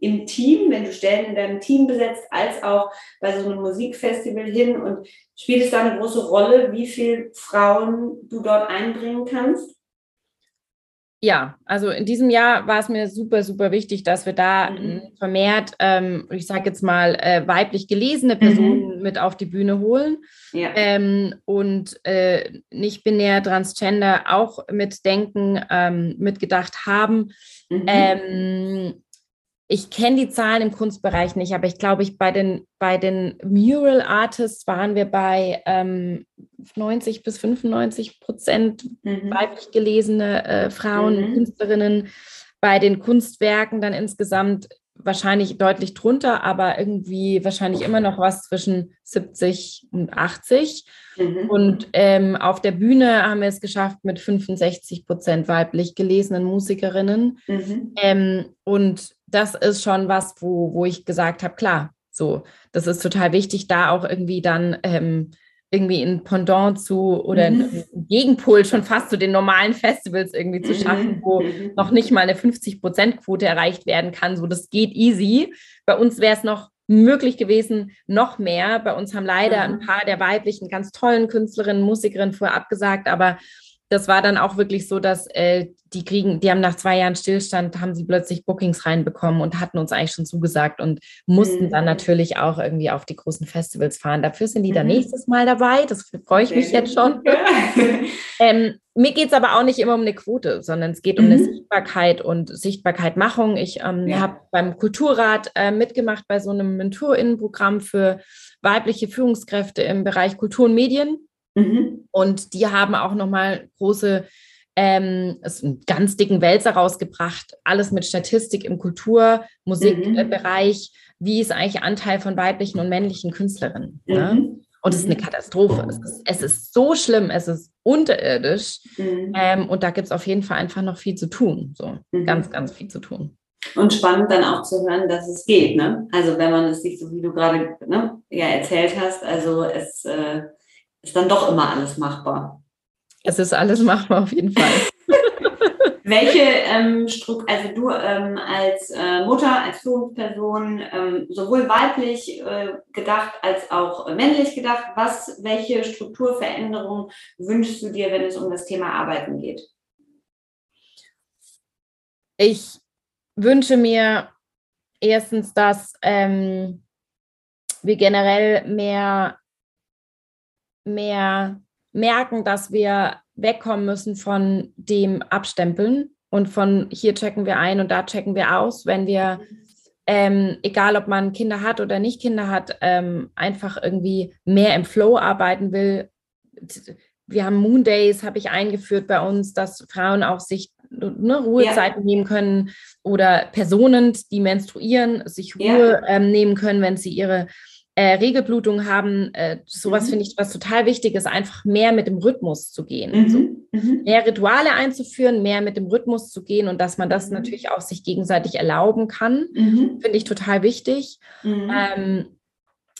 Speaker 1: im Team, wenn du Stellen in deinem Team besetzt, als auch bei so einem Musikfestival hin und spielt es da eine große Rolle, wie viele Frauen du dort einbringen kannst?
Speaker 2: ja, also in diesem Jahr war es mir super, super wichtig, dass wir da mhm. vermehrt, ähm, ich sage jetzt mal, äh, weiblich gelesene mhm. Personen mhm. mit auf die Bühne holen ja. ähm, und äh, nicht binär, transgender auch mitdenken, ähm, mitgedacht haben. Mhm. Ich kenne die Zahlen im Kunstbereich nicht, aber ich glaube, ich bei den, bei den Mural Artists waren wir bei ähm, 90 bis 95 Prozent mhm. weiblich gelesene äh, Frauen, mhm. Künstlerinnen. Bei den Kunstwerken dann insgesamt wahrscheinlich deutlich drunter, aber irgendwie wahrscheinlich immer noch was zwischen 70 und 80. Mhm. Und ähm, auf der Bühne haben wir es geschafft mit 65 Prozent weiblich gelesenen Musikerinnen. Mhm. Ähm, und das ist schon was, wo, wo ich gesagt habe, klar, so, das ist total wichtig, da auch irgendwie dann ähm, irgendwie ein Pendant zu oder mhm. ein Gegenpol schon fast zu den normalen Festivals irgendwie zu schaffen, wo mhm. noch nicht mal eine 50-Prozent-Quote erreicht werden kann. So, das geht easy. Bei uns wäre es noch möglich gewesen, noch mehr. Bei uns haben leider ein paar der weiblichen, ganz tollen Künstlerinnen, Musikerinnen vorher abgesagt, aber das war dann auch wirklich so, dass äh, die kriegen, die haben nach zwei Jahren Stillstand, haben sie plötzlich Bookings reinbekommen und hatten uns eigentlich schon zugesagt und mussten mhm. dann natürlich auch irgendwie auf die großen Festivals fahren. Dafür sind die dann mhm. nächstes Mal dabei. Das freue ich mich jetzt schon. [LAUGHS] ähm, mir geht es aber auch nicht immer um eine Quote, sondern es geht um mhm. eine Sichtbarkeit und Sichtbarkeitmachung. Ich ähm, ja. habe beim Kulturrat äh, mitgemacht bei so einem Mentorinnenprogramm für weibliche Führungskräfte im Bereich Kultur und Medien. Mhm. Und die haben auch nochmal große, ähm, einen ganz dicken Wälzer rausgebracht, alles mit Statistik im Kultur-, Musikbereich. Mhm. Wie ist eigentlich Anteil von weiblichen und männlichen Künstlerinnen? Ne? Mhm. Ne? Und es ist eine mhm. Katastrophe. Es ist, es ist, so schlimm, es ist unterirdisch. Mhm. Ähm, und da gibt es auf jeden Fall einfach noch viel zu tun. So mhm. ganz, ganz viel zu tun.
Speaker 1: Und spannend dann auch zu hören, dass es geht. Ne? Also wenn man es sich so wie du gerade ne, ja, erzählt hast, also es äh, ist dann doch immer alles machbar.
Speaker 2: Es ist alles machbar auf jeden Fall. [LAUGHS] [LAUGHS]
Speaker 1: Welche ähm, Struktur, also du ähm, als äh, Mutter, als Führungsperson, ähm, sowohl weiblich äh, gedacht als auch männlich gedacht, was, welche Strukturveränderung wünschst du dir, wenn es um das Thema Arbeiten geht?
Speaker 2: Ich wünsche mir erstens, dass ähm, wir generell mehr mehr merken, dass wir wegkommen müssen von dem Abstempeln und von hier checken wir ein und da checken wir aus, wenn wir, ähm, egal ob man Kinder hat oder nicht Kinder hat, ähm, einfach irgendwie mehr im Flow arbeiten will. Wir haben Moon Days, habe ich eingeführt bei uns, dass Frauen auch sich ne, Ruhezeiten ja. nehmen können oder Personen, die menstruieren, sich Ruhe ja. ähm, nehmen können, wenn sie ihre äh, Regelblutung haben, äh, sowas mhm. finde ich was total wichtig ist, einfach mehr mit dem Rhythmus zu gehen. Mhm. So, mhm. mehr Rituale einzuführen, mehr mit dem Rhythmus zu gehen und dass man das mhm. natürlich auch sich gegenseitig erlauben kann, mhm. finde ich total wichtig. Ähm,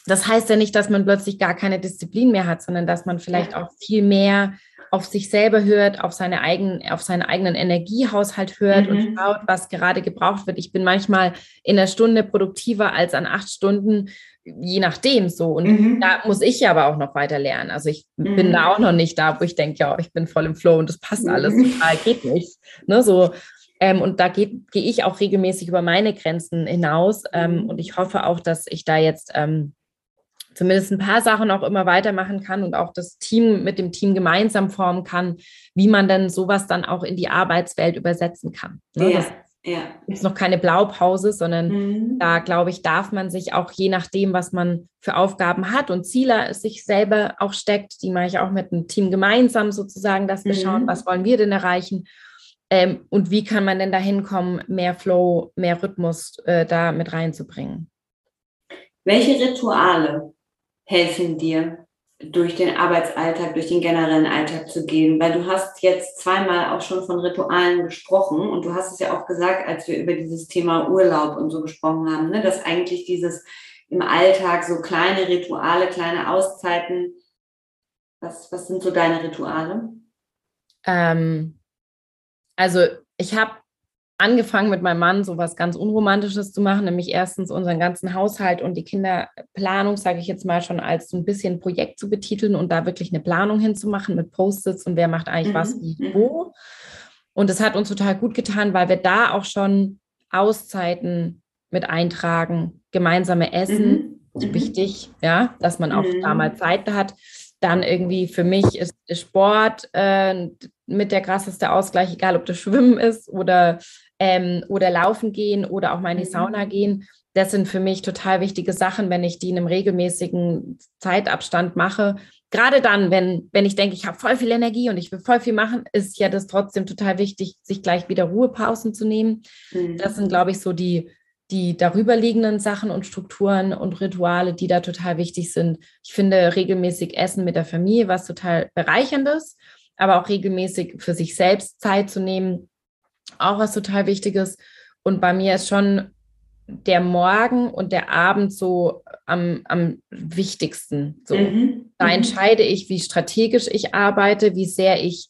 Speaker 2: das heißt ja nicht, dass man plötzlich gar keine Disziplin mehr hat, sondern dass man vielleicht ja. auch viel mehr auf sich selber hört, auf, seine eigenen, auf seinen eigenen Energiehaushalt hört mhm. und schaut, was gerade gebraucht wird. Ich bin manchmal in einer Stunde produktiver als an acht Stunden, je nachdem so. Und mhm. da muss ich ja aber auch noch weiter lernen. Also ich mhm. bin da auch noch nicht da, wo ich denke, ja, ich bin voll im Flow und das passt alles mhm. total, geht nicht. Ne, so. Ähm, und da gehe geh ich auch regelmäßig über meine Grenzen hinaus. Ähm, mhm. und ich hoffe auch, dass ich da jetzt ähm, zumindest ein paar Sachen auch immer weitermachen kann und auch das Team mit dem Team gemeinsam formen kann, wie man dann sowas dann auch in die Arbeitswelt übersetzen kann. Ne? Ja. Das ja. gibt noch keine Blaupause, sondern mhm. da, glaube ich, darf man sich auch je nachdem, was man für Aufgaben hat und Ziele sich selber auch steckt, die mache ich auch mit dem Team gemeinsam sozusagen, dass wir mhm. schauen, was wollen wir denn erreichen ähm, und wie kann man denn da hinkommen, mehr Flow, mehr Rhythmus äh, da mit reinzubringen.
Speaker 1: Welche Rituale helfen dir, durch den Arbeitsalltag, durch den generellen Alltag zu gehen? Weil du hast jetzt zweimal auch schon von Ritualen gesprochen und du hast es ja auch gesagt, als wir über dieses Thema Urlaub und so gesprochen haben, ne, dass eigentlich dieses im Alltag so kleine Rituale, kleine Auszeiten, was, was sind so deine Rituale?
Speaker 2: Ähm, also ich habe angefangen mit meinem Mann so was ganz Unromantisches zu machen, nämlich erstens unseren ganzen Haushalt und die Kinderplanung, sage ich jetzt mal schon, als so ein bisschen Projekt zu betiteln und da wirklich eine Planung hinzumachen mit Post-its und wer macht eigentlich mhm. was wie mhm. wo. Und es hat uns total gut getan, weil wir da auch schon Auszeiten mit eintragen, gemeinsame Essen, mhm. wichtig, ja, dass man auch mhm. da mal Zeit hat. Dann irgendwie für mich ist Sport äh, mit der krasseste Ausgleich, egal ob das Schwimmen ist oder ähm, oder laufen gehen oder auch mal in die mhm. Sauna gehen. Das sind für mich total wichtige Sachen, wenn ich die in einem regelmäßigen Zeitabstand mache. Gerade dann, wenn, wenn ich denke, ich habe voll viel Energie und ich will voll viel machen, ist ja das trotzdem total wichtig, sich gleich wieder Ruhepausen zu nehmen. Mhm. Das sind, glaube ich, so die, die darüberliegenden Sachen und Strukturen und Rituale, die da total wichtig sind. Ich finde regelmäßig Essen mit der Familie was total bereicherndes, aber auch regelmäßig für sich selbst Zeit zu nehmen, auch was total Wichtiges. Und bei mir ist schon der Morgen und der Abend so am, am wichtigsten. So. Mhm. Da mhm. entscheide ich, wie strategisch ich arbeite, wie sehr ich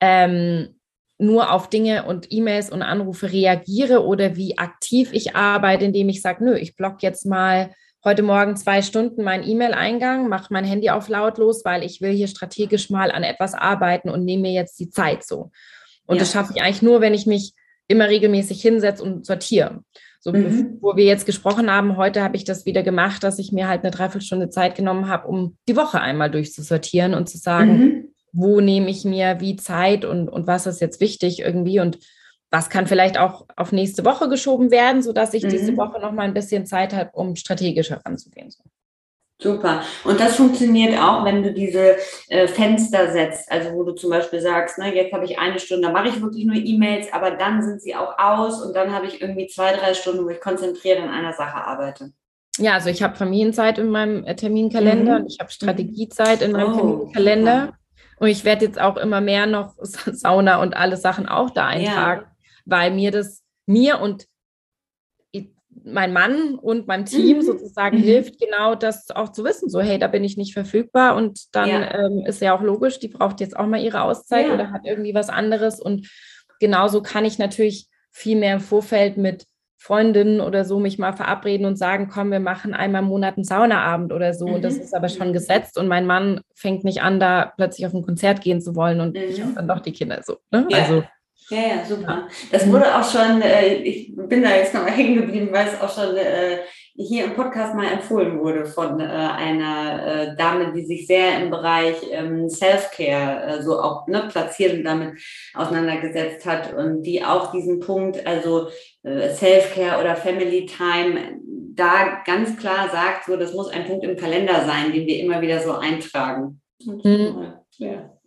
Speaker 2: ähm, nur auf Dinge und E-Mails und Anrufe reagiere oder wie aktiv ich arbeite, indem ich sage, nö, ich block jetzt mal heute Morgen zwei Stunden meinen E-Mail-Eingang, mache mein Handy auf lautlos, weil ich will hier strategisch mal an etwas arbeiten und nehme mir jetzt die Zeit so. Und ja. das schaffe ich eigentlich nur, wenn ich mich immer regelmäßig hinsetze und sortiere. So, mhm. wo wir jetzt gesprochen haben, heute habe ich das wieder gemacht, dass ich mir halt eine Dreiviertelstunde Zeit genommen habe, um die Woche einmal durchzusortieren und zu sagen, mhm wo nehme ich mir wie Zeit und, und was ist jetzt wichtig irgendwie und was kann vielleicht auch auf nächste Woche geschoben werden, sodass ich mhm. diese Woche noch mal ein bisschen Zeit habe, um strategisch heranzugehen.
Speaker 1: Super. Und das funktioniert auch, wenn du diese äh, Fenster setzt, also wo du zum Beispiel sagst, ne, jetzt habe ich eine Stunde, da mache ich wirklich nur E-Mails, aber dann sind sie auch aus und dann habe ich irgendwie zwei, drei Stunden, wo ich konzentriert an einer Sache arbeite.
Speaker 2: Ja, also ich habe Familienzeit in meinem äh, Terminkalender mhm. und ich habe Strategiezeit in meinem oh, Terminkalender. Super. Und ich werde jetzt auch immer mehr noch [LAUGHS] Sauna und alle Sachen auch da eintragen, ja. weil mir das, mir und mein Mann und meinem Team mhm. sozusagen mhm. hilft, genau das auch zu wissen. So, hey, da bin ich nicht verfügbar und dann ja. Ähm, ist ja auch logisch, die braucht jetzt auch mal ihre Auszeit ja. oder hat irgendwie was anderes. Und genauso kann ich natürlich viel mehr im Vorfeld mit Freundinnen oder so mich mal verabreden und sagen, komm, wir machen einmal im Monat einen Saunaabend oder so. Mhm. Und das mhm. ist aber schon gesetzt und mein Mann fängt nicht an, da plötzlich auf ein Konzert gehen zu wollen und mhm. ich habe dann doch die Kinder so. Ne?
Speaker 1: Ja. Also, ja, ja, super. Das wurde auch schon, äh, ich bin da jetzt nochmal [LAUGHS] hängen geblieben, weil es auch schon äh, hier im Podcast mal empfohlen wurde von äh, einer äh, Dame, die sich sehr im Bereich ähm, Self-Care äh, so auch ne, platziert und damit auseinandergesetzt hat und die auch diesen Punkt, also äh, Self-Care oder Family Time, da ganz klar sagt, so das muss ein Punkt im Kalender sein, den wir immer wieder so eintragen. Mhm.
Speaker 2: Ja.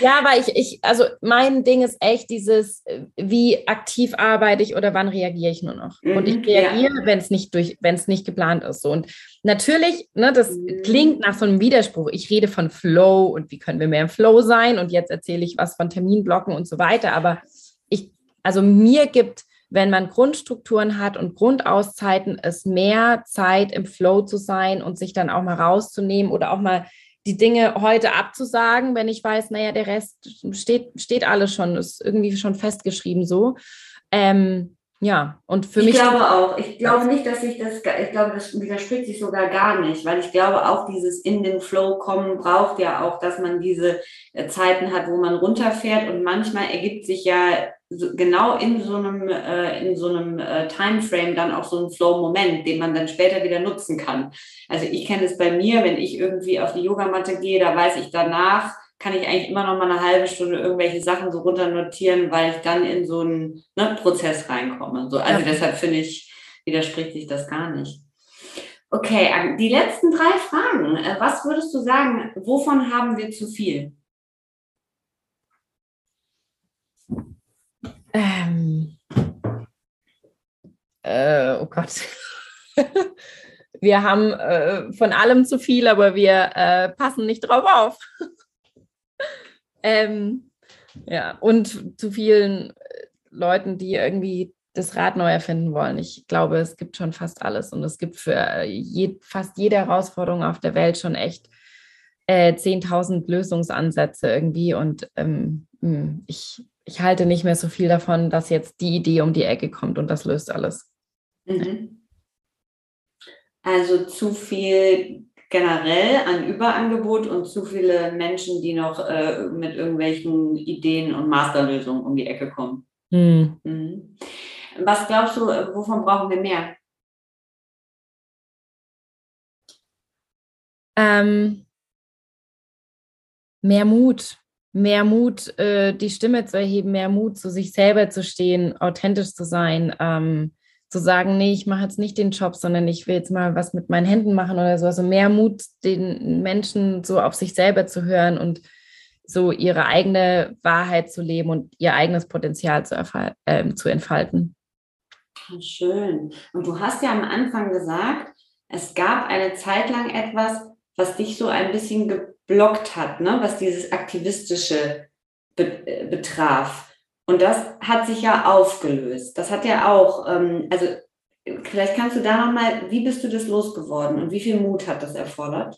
Speaker 2: Ja, aber ich, ich, also mein Ding ist echt dieses, wie aktiv arbeite ich oder wann reagiere ich nur noch. Mhm, und ich mhm, reagiere, ja. wenn es nicht durch, wenn es nicht geplant ist. So. Und natürlich, ne, das mhm. klingt nach so einem Widerspruch. Ich rede von Flow und wie können wir mehr im Flow sein? Und jetzt erzähle ich was von Terminblocken und so weiter. Aber ich, also mir gibt, wenn man Grundstrukturen hat und Grundauszeiten, es mehr Zeit im Flow zu sein und sich dann auch mal rauszunehmen oder auch mal die Dinge heute abzusagen, wenn ich weiß, naja, der Rest steht, steht alles schon, ist irgendwie schon festgeschrieben so. Ähm, ja, und für
Speaker 1: ich
Speaker 2: mich.
Speaker 1: Ich glaube auch. Ich glaube nicht, dass ich das, ich glaube, das widerspricht sich sogar gar nicht, weil ich glaube auch dieses in den Flow kommen braucht ja auch, dass man diese äh, Zeiten hat, wo man runterfährt und manchmal ergibt sich ja genau in so einem, äh, in so einem äh, Timeframe dann auch so ein Flow-Moment, den man dann später wieder nutzen kann. Also ich kenne es bei mir, wenn ich irgendwie auf die Yogamatte gehe, da weiß ich danach, kann ich eigentlich immer noch mal eine halbe Stunde irgendwelche Sachen so runter notieren, weil ich dann in so einen ne, Prozess reinkomme. So, also ja. deshalb finde ich, widerspricht sich das gar nicht. Okay, die letzten drei Fragen. Äh, was würdest du sagen, wovon haben wir zu viel?
Speaker 2: Ähm, äh, oh Gott. [LAUGHS] wir haben äh, von allem zu viel, aber wir äh, passen nicht drauf auf. [LAUGHS] ähm, ja, und zu vielen äh, Leuten, die irgendwie das Rad neu erfinden wollen. Ich glaube, es gibt schon fast alles und es gibt für äh, je, fast jede Herausforderung auf der Welt schon echt äh, 10.000 Lösungsansätze irgendwie. Und ähm, hm, ich ich halte nicht mehr so viel davon, dass jetzt die Idee um die Ecke kommt und das löst alles. Mhm.
Speaker 1: Also zu viel generell an Überangebot und zu viele Menschen, die noch äh, mit irgendwelchen Ideen und Masterlösungen um die Ecke kommen. Mhm. Mhm. Was glaubst du, wovon brauchen wir mehr?
Speaker 2: Ähm, mehr Mut, mehr Mut, äh, die Stimme zu erheben, mehr Mut, zu sich selber zu stehen, authentisch zu sein, ähm, zu sagen, nee, ich mache jetzt nicht den Job, sondern ich will jetzt mal was mit meinen Händen machen oder so. Also mehr Mut, den Menschen so auf sich selber zu hören und so ihre eigene Wahrheit zu leben und ihr eigenes Potenzial zu, äh, zu entfalten.
Speaker 1: Schön. Und du hast ja am Anfang gesagt, es gab eine Zeit lang etwas, was dich so ein bisschen geblockt hat, ne? was dieses Aktivistische be äh, betraf. Und das hat sich ja aufgelöst. Das hat ja auch, ähm, also vielleicht kannst du da nochmal, wie bist du das losgeworden und wie viel Mut hat das erfordert?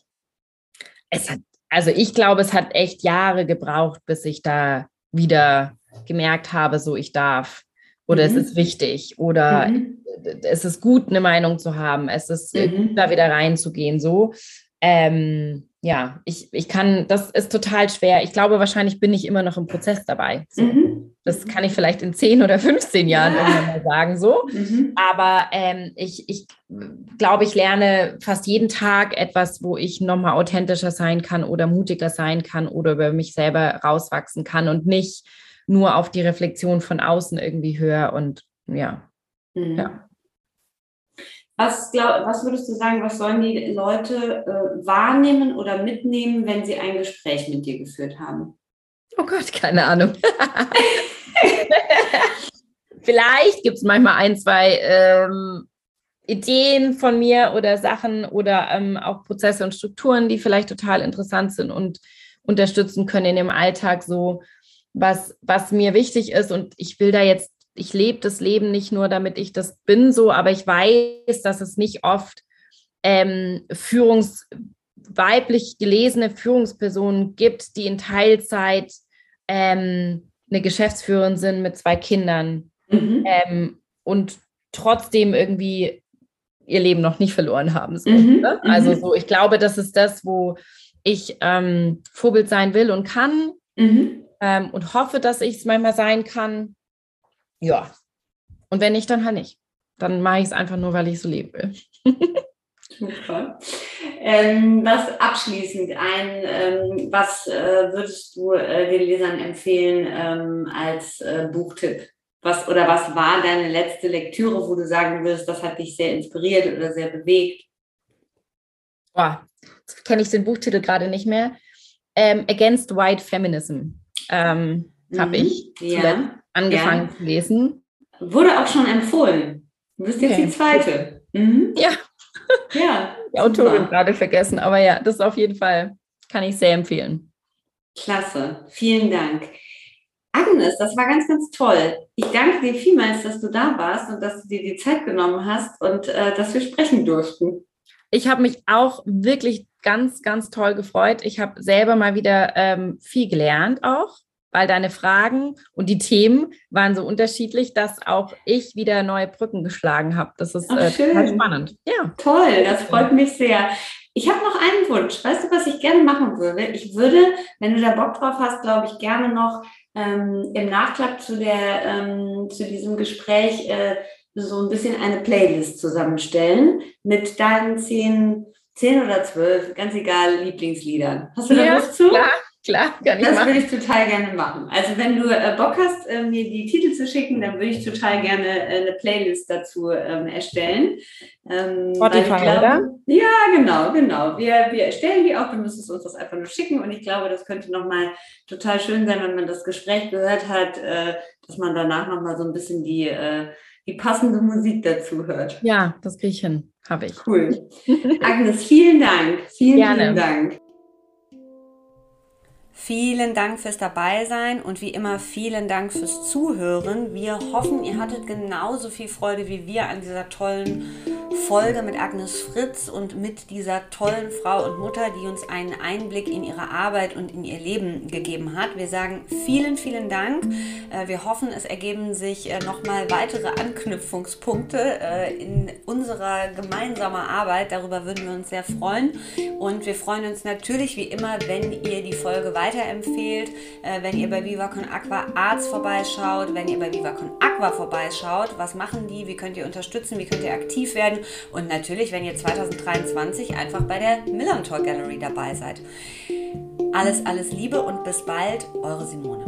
Speaker 2: Es hat, also ich glaube, es hat echt Jahre gebraucht, bis ich da wieder gemerkt habe, so ich darf oder mhm. es ist wichtig oder mhm. es ist gut, eine Meinung zu haben, es ist mhm. da wieder reinzugehen, so. Ähm, ja, ich, ich kann, das ist total schwer. Ich glaube, wahrscheinlich bin ich immer noch im Prozess dabei. So. Mhm. Das kann ich vielleicht in 10 oder 15 Jahren ja. irgendwann mal sagen, so. Mhm. Aber ähm, ich, ich glaube, ich lerne fast jeden Tag etwas, wo ich nochmal authentischer sein kann oder mutiger sein kann oder über mich selber rauswachsen kann und nicht nur auf die Reflexion von außen irgendwie höre und ja. Mhm. ja.
Speaker 1: Was, glaub, was würdest du sagen, was sollen die Leute äh, wahrnehmen oder mitnehmen, wenn sie ein Gespräch mit dir geführt haben?
Speaker 2: Oh Gott, keine Ahnung. [LAUGHS] Vielleicht gibt es manchmal ein, zwei ähm, Ideen von mir oder Sachen oder ähm, auch Prozesse und Strukturen, die vielleicht total interessant sind und unterstützen können in dem Alltag so, was, was mir wichtig ist. Und ich will da jetzt ich lebe das Leben nicht nur, damit ich das bin, so, aber ich weiß, dass es nicht oft ähm, Führungs weiblich gelesene Führungspersonen gibt, die in Teilzeit ähm, eine Geschäftsführerin sind mit zwei Kindern mhm. ähm, und trotzdem irgendwie ihr Leben noch nicht verloren haben. So, mhm. ne? Also mhm. so, ich glaube, das ist das, wo ich ähm, Vorbild sein will und kann mhm. ähm, und hoffe, dass ich es manchmal sein kann ja. Und wenn nicht, dann halt nicht. Dann mache ich es einfach nur, weil ich so leben will.
Speaker 1: Super. Ähm, was abschließend ein, ähm, was äh, würdest du äh, den Lesern empfehlen ähm, als äh, Buchtipp? Was oder was war deine letzte Lektüre, wo du sagen würdest, das hat dich sehr inspiriert oder sehr bewegt?
Speaker 2: Boah, jetzt kenne ich den Buchtitel gerade nicht mehr. Ähm, Against White Feminism ähm, mhm. habe ich ja angefangen ja. zu lesen.
Speaker 1: Wurde auch schon empfohlen. Du bist jetzt okay. die zweite.
Speaker 2: Mhm. Ja. Ja. [LAUGHS] Die Autorin gerade vergessen, aber ja, das auf jeden Fall kann ich sehr empfehlen.
Speaker 1: Klasse. Vielen Dank. Agnes, das war ganz, ganz toll. Ich danke dir vielmals, dass du da warst und dass du dir die Zeit genommen hast und äh, dass wir sprechen durften.
Speaker 2: Ich habe mich auch wirklich ganz, ganz toll gefreut. Ich habe selber mal wieder ähm, viel gelernt auch weil deine Fragen und die Themen waren so unterschiedlich, dass auch ich wieder neue Brücken geschlagen habe. Das ist Ach, äh, total spannend.
Speaker 1: Ja. Toll, das freut mich sehr. Ich habe noch einen Wunsch. Weißt du, was ich gerne machen würde? Ich würde, wenn du da Bock drauf hast, glaube ich, gerne noch ähm, im Nachklapp zu, der, ähm, zu diesem Gespräch äh, so ein bisschen eine Playlist zusammenstellen mit deinen zehn, zehn oder zwölf, ganz egal, Lieblingsliedern. Hast du da ja, Lust zu?
Speaker 2: Klar. Klar,
Speaker 1: kann ich Das würde ich total gerne machen. Also wenn du äh, Bock hast, äh, mir die Titel zu schicken, dann würde ich total gerne äh, eine Playlist dazu ähm, erstellen.
Speaker 2: Ähm, Spotify, glaube, oder?
Speaker 1: Ja, genau, genau. Wir, wir erstellen die auch, du müsstest uns das einfach nur schicken und ich glaube, das könnte nochmal total schön sein, wenn man das Gespräch gehört hat, dass man danach nochmal so ein bisschen die, die passende Musik dazu hört.
Speaker 2: Ja, das kriege ich hin, habe ich.
Speaker 1: Cool. [LAUGHS] Agnes, vielen Dank. Vielen, Gerne. vielen Dank. Vielen Dank fürs Dabeisein und wie immer vielen Dank fürs Zuhören. Wir hoffen, ihr hattet genauso viel Freude wie wir an dieser tollen Folge mit Agnes Fritz und mit dieser tollen Frau und Mutter, die uns einen Einblick in ihre Arbeit und in ihr Leben gegeben hat. Wir sagen vielen, vielen Dank. Äh, wir hoffen, es ergeben sich äh, nochmal weitere Anknüpfungspunkte äh, in unserer gemeinsamen Arbeit. Darüber würden wir uns sehr freuen. Und wir freuen uns natürlich wie immer, wenn ihr die Folge weiter weiterempfehlt, wenn ihr bei VivaCon Aqua Arts vorbeischaut, wenn ihr bei VivaCon Aqua vorbeischaut. Was machen die? Wie könnt ihr unterstützen? Wie könnt ihr aktiv werden? Und natürlich, wenn ihr 2023 einfach bei der Millantor Gallery dabei seid. Alles, alles Liebe und bis bald, eure Simone.